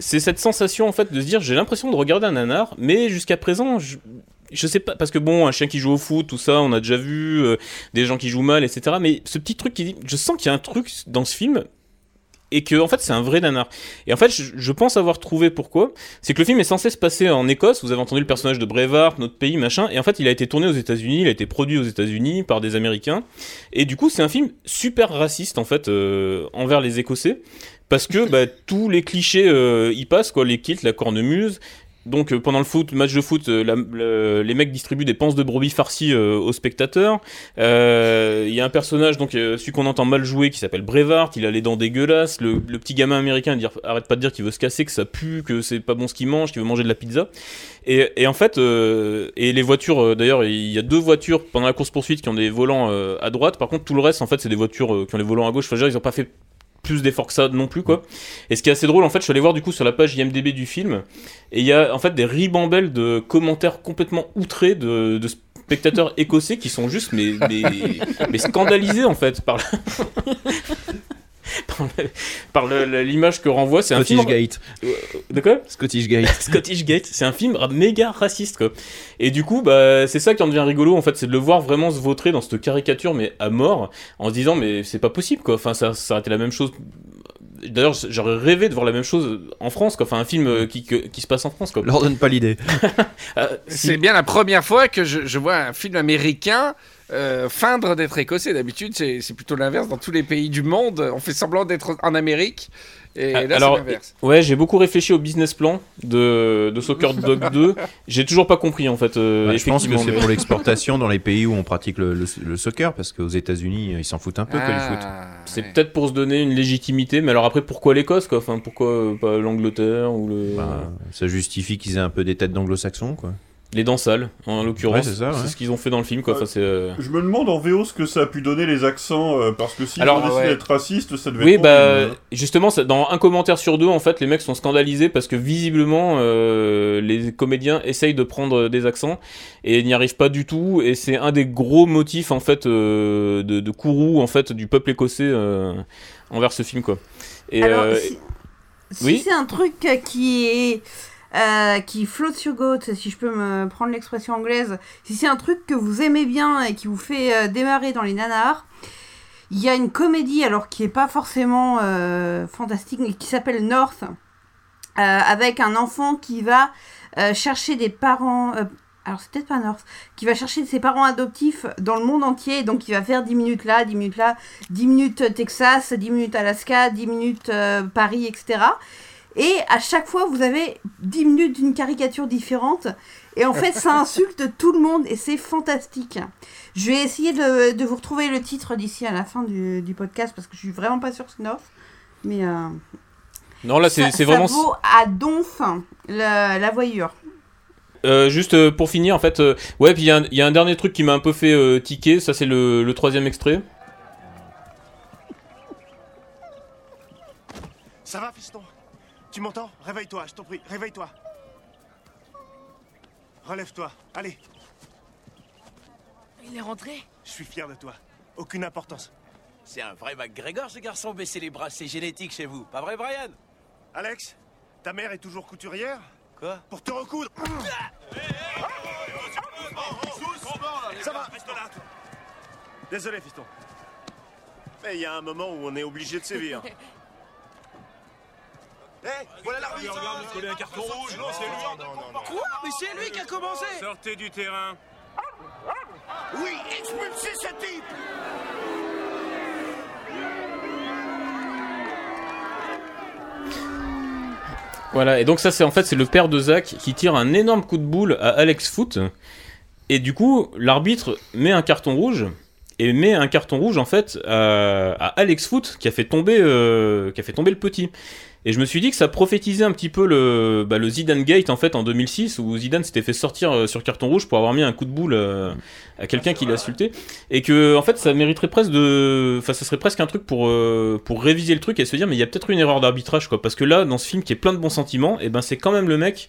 c'est cette sensation en fait de se dire j'ai l'impression de regarder un nanar, mais jusqu'à présent je, je sais pas, parce que bon, un chien qui joue au foot, tout ça, on a déjà vu, euh, des gens qui jouent mal, etc. Mais ce petit truc qui dit, je sens qu'il y a un truc dans ce film et que en fait c'est un vrai nanar. Et en fait, je, je pense avoir trouvé pourquoi. C'est que le film est censé se passer en Écosse. Vous avez entendu le personnage de Brevard, notre pays, machin. Et en fait, il a été tourné aux États-Unis, il a été produit aux États-Unis par des Américains. Et du coup, c'est un film super raciste en fait euh, envers les Écossais. Parce que bah, tous les clichés euh, y passent, quoi, les kilts, la cornemuse. Donc euh, pendant le foot, match de foot, euh, les mecs distribuent des panses de brebis farcies euh, aux spectateurs. Il y a un personnage, donc celui qu'on entend mal jouer, qui s'appelle Brevard. Il a les dents dégueulasses. Le, petit gamin américain dire, arrête pas de dire qu'il veut se casser, que ça pue, que c'est pas bon ce qu'il mange, qu'il veut manger de la pizza. Et, en fait, et les voitures, d'ailleurs, il y a deux voitures pendant la course poursuite qui ont des volants à droite. Par contre, tout le reste, en fait, c'est des voitures qui ont les volants à gauche. Plus d'efforts que ça non plus quoi. Et ce qui est assez drôle en fait, je suis allé voir du coup sur la page IMDb du film et il y a en fait des ribambelles de commentaires complètement outrés de, spectateurs écossais qui sont juste mais mais, mais scandalisés en fait par la- par l'image que renvoie c'est un Scottish film Gate. Euh, de quoi? Scottish Gate. Scottish Gate, c'est un film méga raciste quoi. Et du coup, bah, c'est ça qui en devient rigolo en fait, c'est de le voir vraiment se vautrer dans cette caricature mais à mort, en se disant mais c'est pas possible quoi. Enfin, ça, ça aurait été la même chose. D'ailleurs, j'aurais rêvé de voir la même chose en France quoi. Enfin, un film euh, qui, que- qui se passe en France quoi. Leur donne pas l'idée. Euh, si- C'est bien la première fois que je, je vois un film américain euh, feindre d'être écossais. D'habitude, c'est c'est plutôt l'inverse. Dans tous les pays du monde, on fait semblant d'être en Amérique. Et là, c'est Ah, Alors, l'inverse. ouais, j'ai beaucoup réfléchi au business plan de, de Soccer Dog 2. J'ai toujours pas compris en fait. euh, Bah, je pense que c'est pour l'exportation dans les pays où on pratique le, le- le soccer, parce qu'aux États-Unis, ils s'en foutent un peu que le foot. Ah, C'est peut-être pour se donner une légitimité, mais alors après, pourquoi l'Écosse quoi? Enfin, pourquoi euh, pas l'Angleterre ou le. Bah, ça justifie qu'ils aient un peu des têtes d'anglo-saxons, quoi. Les dents sales, en l'occurrence. Ouais, c'est ouais. ce qu'ils ont fait dans le film, quoi. Enfin, c'est, euh, Je me demande en VO ce que ça a pu donner les accents, euh, parce que si Alors, ont décidé ouais. d'être raciste, ça devait Oui, être bah, horrible, hein. justement, ça- dans un commentaire sur deux, en fait, les mecs sont scandalisés parce que visiblement, euh, les comédiens essayent de prendre des accents et n'y arrivent pas du tout. Et c'est un des gros motifs, en fait, euh, de, de courroux, en fait, du peuple écossais euh, envers ce film, quoi. Et, Alors, euh, si, si oui. c'est un truc euh, qui est. euh, qui flotte your goat, si je peux me prendre l'expression anglaise, si c'est un truc que vous aimez bien et qui vous fait euh, démarrer dans les nanars, il y a une comédie, alors qui est pas forcément euh, fantastique, mais qui s'appelle North, avec un enfant qui va chercher des parents, alors c'est peut-être pas North, qui va chercher ses parents adoptifs dans le monde entier, donc il va faire 10 minutes là, 10 minutes là, 10 minutes Texas, 10 minutes Alaska, 10 minutes Paris, etc. Et à chaque fois, vous avez 10 minutes d'une caricature différente. Et en fait, ça insulte tout le monde et c'est fantastique. Je vais essayer de, de vous retrouver le titre d'ici à la fin du, du podcast parce que je suis vraiment pas sûre North. Mais euh, Non, là, c'est ça- c'est vraiment. Ça vaut à donf la, la voyure. Euh, juste euh, pour finir, en fait, euh, ouais, puis il y, a un- il y a un dernier truc qui m'a un peu fait euh, tiquer, ça c'est le, le troisième extrait. Ça va, fiston? Tu m'entends Réveille-toi, je t'en prie, réveille-toi. Relève-toi, allez. Il est rentré Je suis fier de toi. Aucune importance. C'est un vrai McGregor, ce garçon. Baissez les bras, c'est génétique chez vous. Pas vrai, Brian Alex, ta mère est toujours couturière Quoi Pour te recoudre Ça va, reste là. Désolé, fiston. Mais il y a un moment où on est obligé de sévir. Hé, voilà l'arbitre Coller un carton rouge, non, c'est lui. Quoi Mais c'est lui qui a commencé Sortez du terrain. Oui, expulsez ce type Voilà, et donc ça c'est en fait c'est le père de Zach qui tire un énorme coup de boule à Alex Foot. Et du coup, l'arbitre met un carton rouge et met un carton rouge en fait à, à Alex Foot qui a fait tomber euh, qui a fait tomber le petit. Et je me suis dit que ça prophétisait un petit peu le, bah, le Zidane Gate en fait en 2006 où Zidane s'était fait sortir euh, sur carton rouge pour avoir mis un coup de boule euh, à quelqu'un qui l'a insulté et que en fait ça mériterait presque de enfin ça serait presque un truc pour euh, pour réviser le truc et se dire mais il y a peut-être une erreur d'arbitrage quoi. Parce que là dans ce film qui est plein de bons sentiments et ben c'est quand même le mec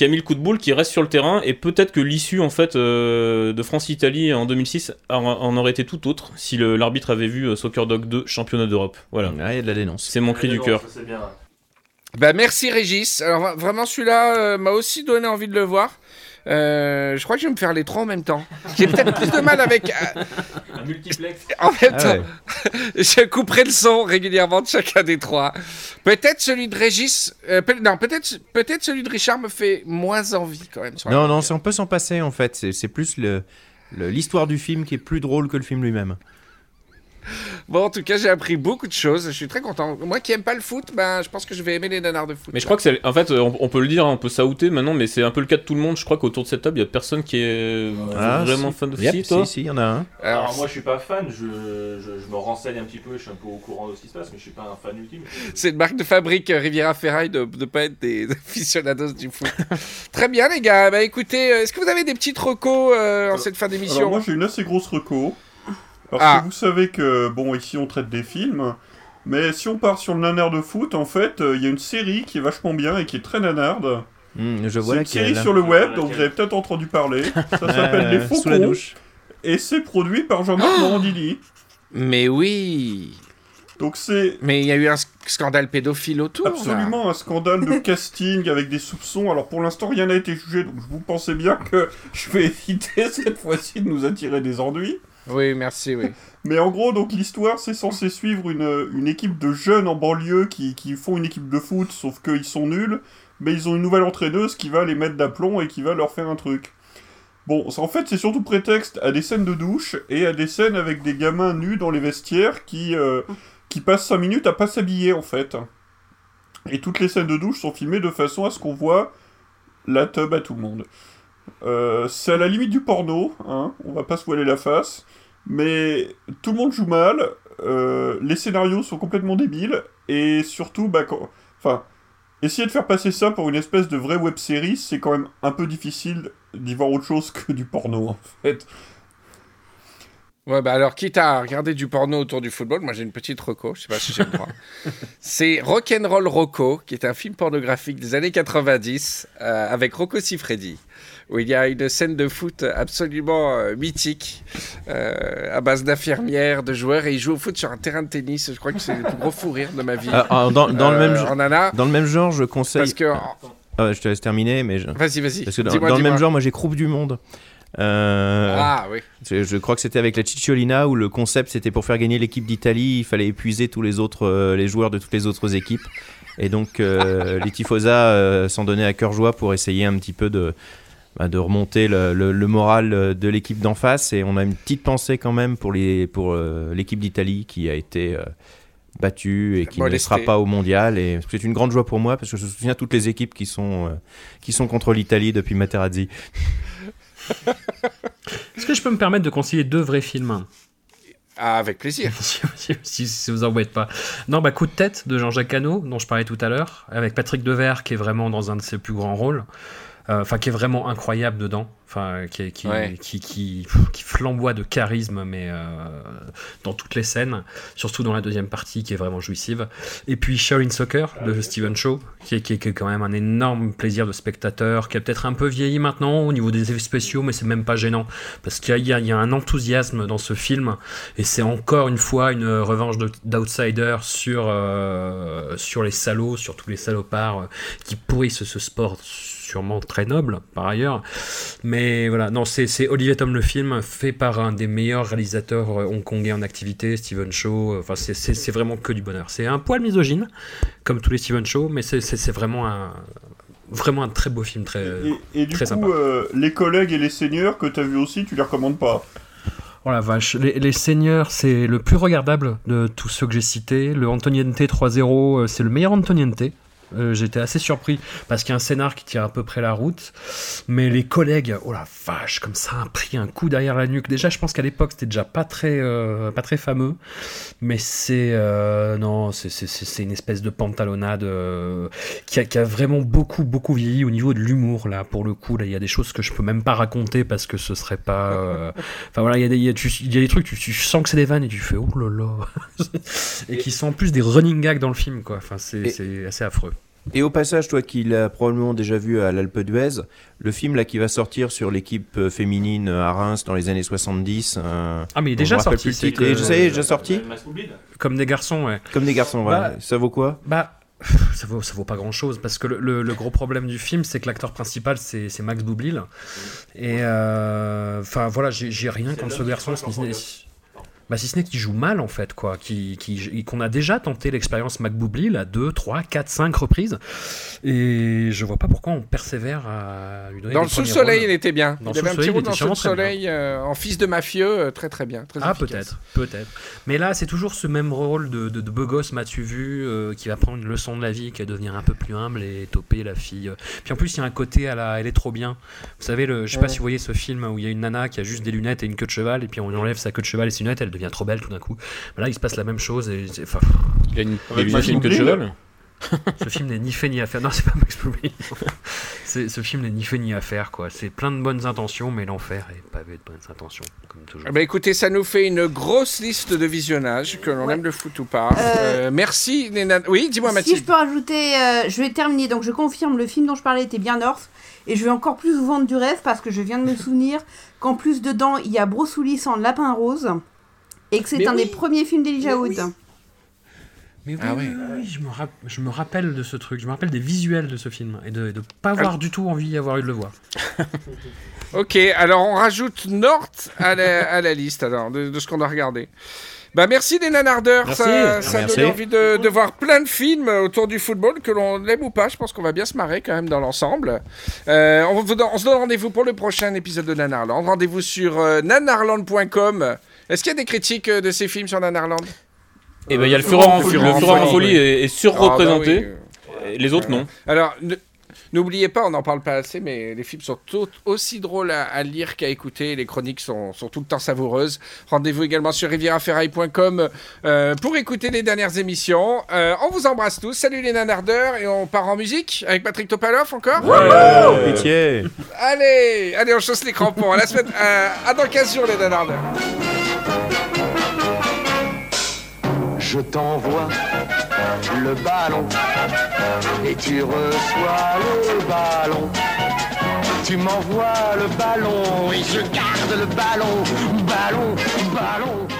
qui a mis le coup de boule, qui reste sur le terrain, et peut-être que l'issue en fait euh, de France-Italie en 2006 en, aurait été tout autre si l'arbitre avait vu euh, Soccer Dog 2 championnat d'Europe. Voilà. il y a de la dénonce. C'est mon cri du cœur. Bah merci Régis. Alors vra- vraiment celui-là euh, m'a aussi donné envie de le voir. Euh, je crois que je vais me faire les trois en même temps. J'ai peut-être plus de mal avec. euh, Un multiplex. En même Ah temps, ouais. je couperai le son régulièrement de chacun des trois. Peut-être celui de Régis. euh, peut- non, peut-être peut-être celui de Richard me fait moins envie quand même. Non, non, on peut s'en passer en fait. C'est plus le- le- l'histoire du film qui est plus drôle que le film lui-même. Bon, en tout cas, j'ai appris beaucoup de choses. Je suis très content. Moi qui aime pas le foot, ben, je pense que je vais aimer les nanars de foot. Mais je crois que c'est. En fait, on, on peut le dire, on peut s'outer maintenant, mais c'est un peu le cas de tout le monde. Je crois qu'autour de cette table, il y a personne qui est Ah, vraiment si. fan de Yep, Si, toi si, si, il y en a un. Alors, moi je suis pas fan, je, je, je me renseigne un petit peu, je suis un peu au courant de ce qui se passe, mais je suis pas un fan ultime. C'est une marque de fabrique euh, Riviera Ferraille de ne pas être des aficionados du foot. Très bien, les gars. Bah écoutez, euh, est-ce que vous avez des petites recos euh, en cette fin d'émission Alors moi j'ai une assez grosse reco. Parce Ah. que vous savez que, bon, ici on traite des films. Mais si on part sur le nanar de foot, en fait, euh, il y a une série qui est vachement bien et qui est très nanarde. Hmm, je C'est vois une série sur le web, donc vous avez peut-être entendu parler. Ça s'appelle Euh, Les Faux sous la Cons. douche. Et c'est produit par Jean-Marc Morandini. Mais oui. Donc c'est Mais il y a eu un sc- scandale pédophile autour. là. absolument un scandale de casting avec des soupçons. Alors pour l'instant rien n'a été jugé, donc vous pensez bien que je vais éviter cette fois-ci de nous attirer des ennuis. Oui, merci, oui. Mais en gros, donc l'histoire, c'est censé suivre une, une équipe de jeunes en banlieue qui, qui font une équipe de foot, sauf qu'ils sont nuls, mais ils ont une nouvelle entraîneuse qui va les mettre d'aplomb et qui va leur faire un truc. Bon, en fait, c'est surtout prétexte à des scènes de douche et à des scènes avec des gamins nus dans les vestiaires qui, euh, qui passent 5 minutes à pas s'habiller, en fait. Et toutes les scènes de douche sont filmées de façon à ce qu'on voit la tub à tout le monde. Euh, c'est à la limite du porno, hein, on va pas se voiler la face, mais tout le monde joue mal, euh, les scénarios sont complètement débiles, et surtout, bah, quand... enfin, essayer de faire passer ça pour une espèce de vraie web série, c'est quand même un peu difficile d'y voir autre chose que du porno, en fait. Ouais, bah alors, quitte à regarder du porno autour du football, moi j'ai une petite reco, je sais pas si j'ai le droit. c'est Rock'n'Roll Rocco, qui est un film pornographique des années 90, euh, avec Rocco Siffredi, où il y a une scène de foot absolument euh, mythique, euh, à base d'infirmières, de joueurs, et il joue au foot sur un terrain de tennis. Je crois que c'est le plus gros fou rire de ma vie. Ah, ah, dans, dans le Euh, même, en nana. dans le même genre, je conseille. Parce que- Ah je te laisse terminer, mais. je- Vas-y, vas-y. Parce que dans, le même genre, moi j'ai Croupe du Monde. Euh, Ah, oui. Je, je crois que c'était avec la Cicciolina où le concept c'était pour faire gagner l'équipe d'Italie, il fallait épuiser tous les autres, euh, les joueurs de toutes les autres équipes. Et donc euh, les Tifosa s'en donnaient à cœur joie pour essayer un petit peu de, de remonter le, le- le moral euh, de l'équipe d'en face. Et on a une petite pensée quand même pour euh, l'équipe d'Italie qui a été euh, battue et qui ne sera pas au mondial. Et c'est une grande joie pour moi parce que je me souviens toutes les équipes qui sont euh, qui sont contre l'Italie depuis Materazzi. Est-ce que je peux me permettre de conseiller deux vrais films? Ah, avec plaisir. si, si- si vous embête pas. Non, bah Coup de tête de Jean-Jacques Hano, dont je parlais tout à l'heure, avec Patrick Devers qui est vraiment dans un de ses plus grands rôles. Euh, Enfin, qui est vraiment incroyable dedans. Enfin, qui, est- qui, Ouais. qui, qui, qui flamboie de charisme, mais euh, dans toutes les scènes, surtout dans la deuxième partie qui est vraiment jouissive. Et puis Shaolin Soccer de Steven Shaw, qui est, qui quand même un énorme plaisir de spectateur, qui a peut-être un peu vieilli maintenant au niveau des effets spéciaux, mais c'est même pas gênant. Parce qu'il y, a- y un enthousiasme dans ce film, et c'est encore une fois une revanche de- d'outsider sur, euh, sur les salauds, sur tous les salopards qui pourrissent ce sport sûrement très noble par ailleurs. Mais voilà, non, c'est c'est Olivier Tom le film, fait par un des meilleurs réalisateurs euh, hongkongais en activité, Steven Shaw. Enfin, c'est- vraiment que du bonheur. C'est un poil misogyne, comme tous les Steven Shaw, mais c'est- vraiment un, vraiment un très beau film, très, Et, et du très coup, sympa. euh, les collègues et les seigneurs que t'as vu aussi, tu les recommandes pas? Oh la vache, les, les Seigneurs, c'est le plus regardable de tous ceux que j'ai cités. Le Antoniente 3-0, euh, c'est le meilleur Antoniente. Euh, J'étais assez surpris parce qu'il y a un scénar qui tient à peu près la route. Mais les collègues, oh la vache, comme ça, un pris un coup derrière la nuque. Déjà, je pense qu'à l'époque, c'était déjà pas très, euh, pas très fameux. Mais c'est. euh, non, c'est- une espèce de pantalonnade qui, a, qui a vraiment beaucoup, beaucoup vieilli au niveau de l'humour, là, pour le coup. Là, il y a des choses que je peux même pas raconter parce que ce serait pas. Enfin voilà, il y, a des- il y a tu- il y a des trucs, tu, tu sens que c'est des vannes et tu fais oh là là. et qui sont en plus des running gags dans le film, quoi. Enfin, c'est assez affreux. Et au passage, toi qui l'as probablement déjà vu à l'Alpe d'Huez, le film là qui va sortir sur l'équipe euh, féminine à Reims dans les années 70. euh, Ah, mais il est déjà sorti, plus le titre. que- Et je sais, il est déjà sorti Comme des garçons, ouais. Comme des garçons, voilà. Bah, Ça vaut quoi Bah, ça vaut, ça vaut pas grand chose parce que le, le- le gros problème du film, c'est que l'acteur principal, c'est Max Boublil. Et euh, enfin voilà, j'ai j'ai rien contre ce garçon. Bah, si ce n'est qu'il joue mal en fait, quoi. Qui- qui- Qu'on a déjà tenté l'expérience Mac Boublil à 2, 3, 4, 5 reprises. Et je vois pas pourquoi on persévère à lui donner Dans le sous-soleil, il était bien. Dans il le avait un petit rôle dans le sous-soleil euh, en fils de mafieux, euh, très très bien. Très Ah peut-être, peut-être. Mais là, c'est toujours ce même rôle de, de, de beau gosse, m'as-tu vu, euh, qui va prendre une leçon de la vie, qui va devenir un peu plus humble et toper la fille. Puis en plus, il y a un côté à la, elle est trop bien. Vous savez, le, je sais pas si vous voyez ce film où il y a une nana qui a juste des lunettes et une queue de cheval, et puis on lui enlève sa queue de cheval et ses lunettes, elle devient trop belle tout d'un coup. Là, il se passe la même chose. Et, enfin, Il y a une, Avec il y a de Boublil. cheval ce film n'est ni fait ni à faire. Non, c'est pas Max. C'est- ce film n'est ni fait ni à faire, quoi. C'est plein de bonnes intentions, mais l'enfer est pavé de bonnes intentions, comme toujours. Eh ben, écoutez, ça nous fait une grosse liste de visionnages, que l'on aime le foot ou pas. Euh, merci, Néna. Oui, dis-moi, Si Mathilde. je peux rajouter, euh, je vais terminer. Donc je confirme, le film dont je parlais était bien North. Et je vais encore plus vous vendre du rêve parce que je viens de me souvenir qu'en plus dedans, il y a Brossoulis en lapin rose. Et que c'est Mais un oui. des premiers films d'Elijah Wood. Mais oui, Ah oui, ouais. oui, oui, je, me rap- je me rappelle de ce truc, je me rappelle des visuels de ce film et de ne pas avoir du tout envie d'avoir eu de le voir. Ok, alors on rajoute Nort à la, à la liste alors, de, de ce qu'on a regardé. Bah merci des nanardeurs, Merci. ça, ça Merci. donne envie de, de voir plein de films autour du football, que l'on l'aime ou pas, je pense qu'on va bien se marrer quand même dans l'ensemble. Euh, on, on se donne rendez-vous pour le prochain épisode de Nanarland. Rendez-vous sur euh, nanarland.com. Est-ce qu'il y a des critiques euh, de ces films sur Nanarland Et ben il y a le Fureur en, Fureur le en Fureur en folie. est, surreprésenté. Ah, bah. Et Les autres non. Alors, n'oubliez pas, on n'en parle pas assez, mais les films sont tout aussi drôles à, à lire qu'à écouter. Les chroniques sont, sont tout le temps savoureuses. Rendez-vous également sur rivieraferraille.com euh, pour écouter les dernières émissions. Euh, on vous embrasse tous. Salut les nanardeurs et on part en musique avec Patrick Topalov encore? Ouais, pitié. Allez, allez, on chausse les crampons. À la semaine, à, à dans 15 jours les nanardeurs. Je t'envoie le ballon et tu reçois le ballon. Tu m'envoies le ballon et je garde le ballon, ballon, ballon.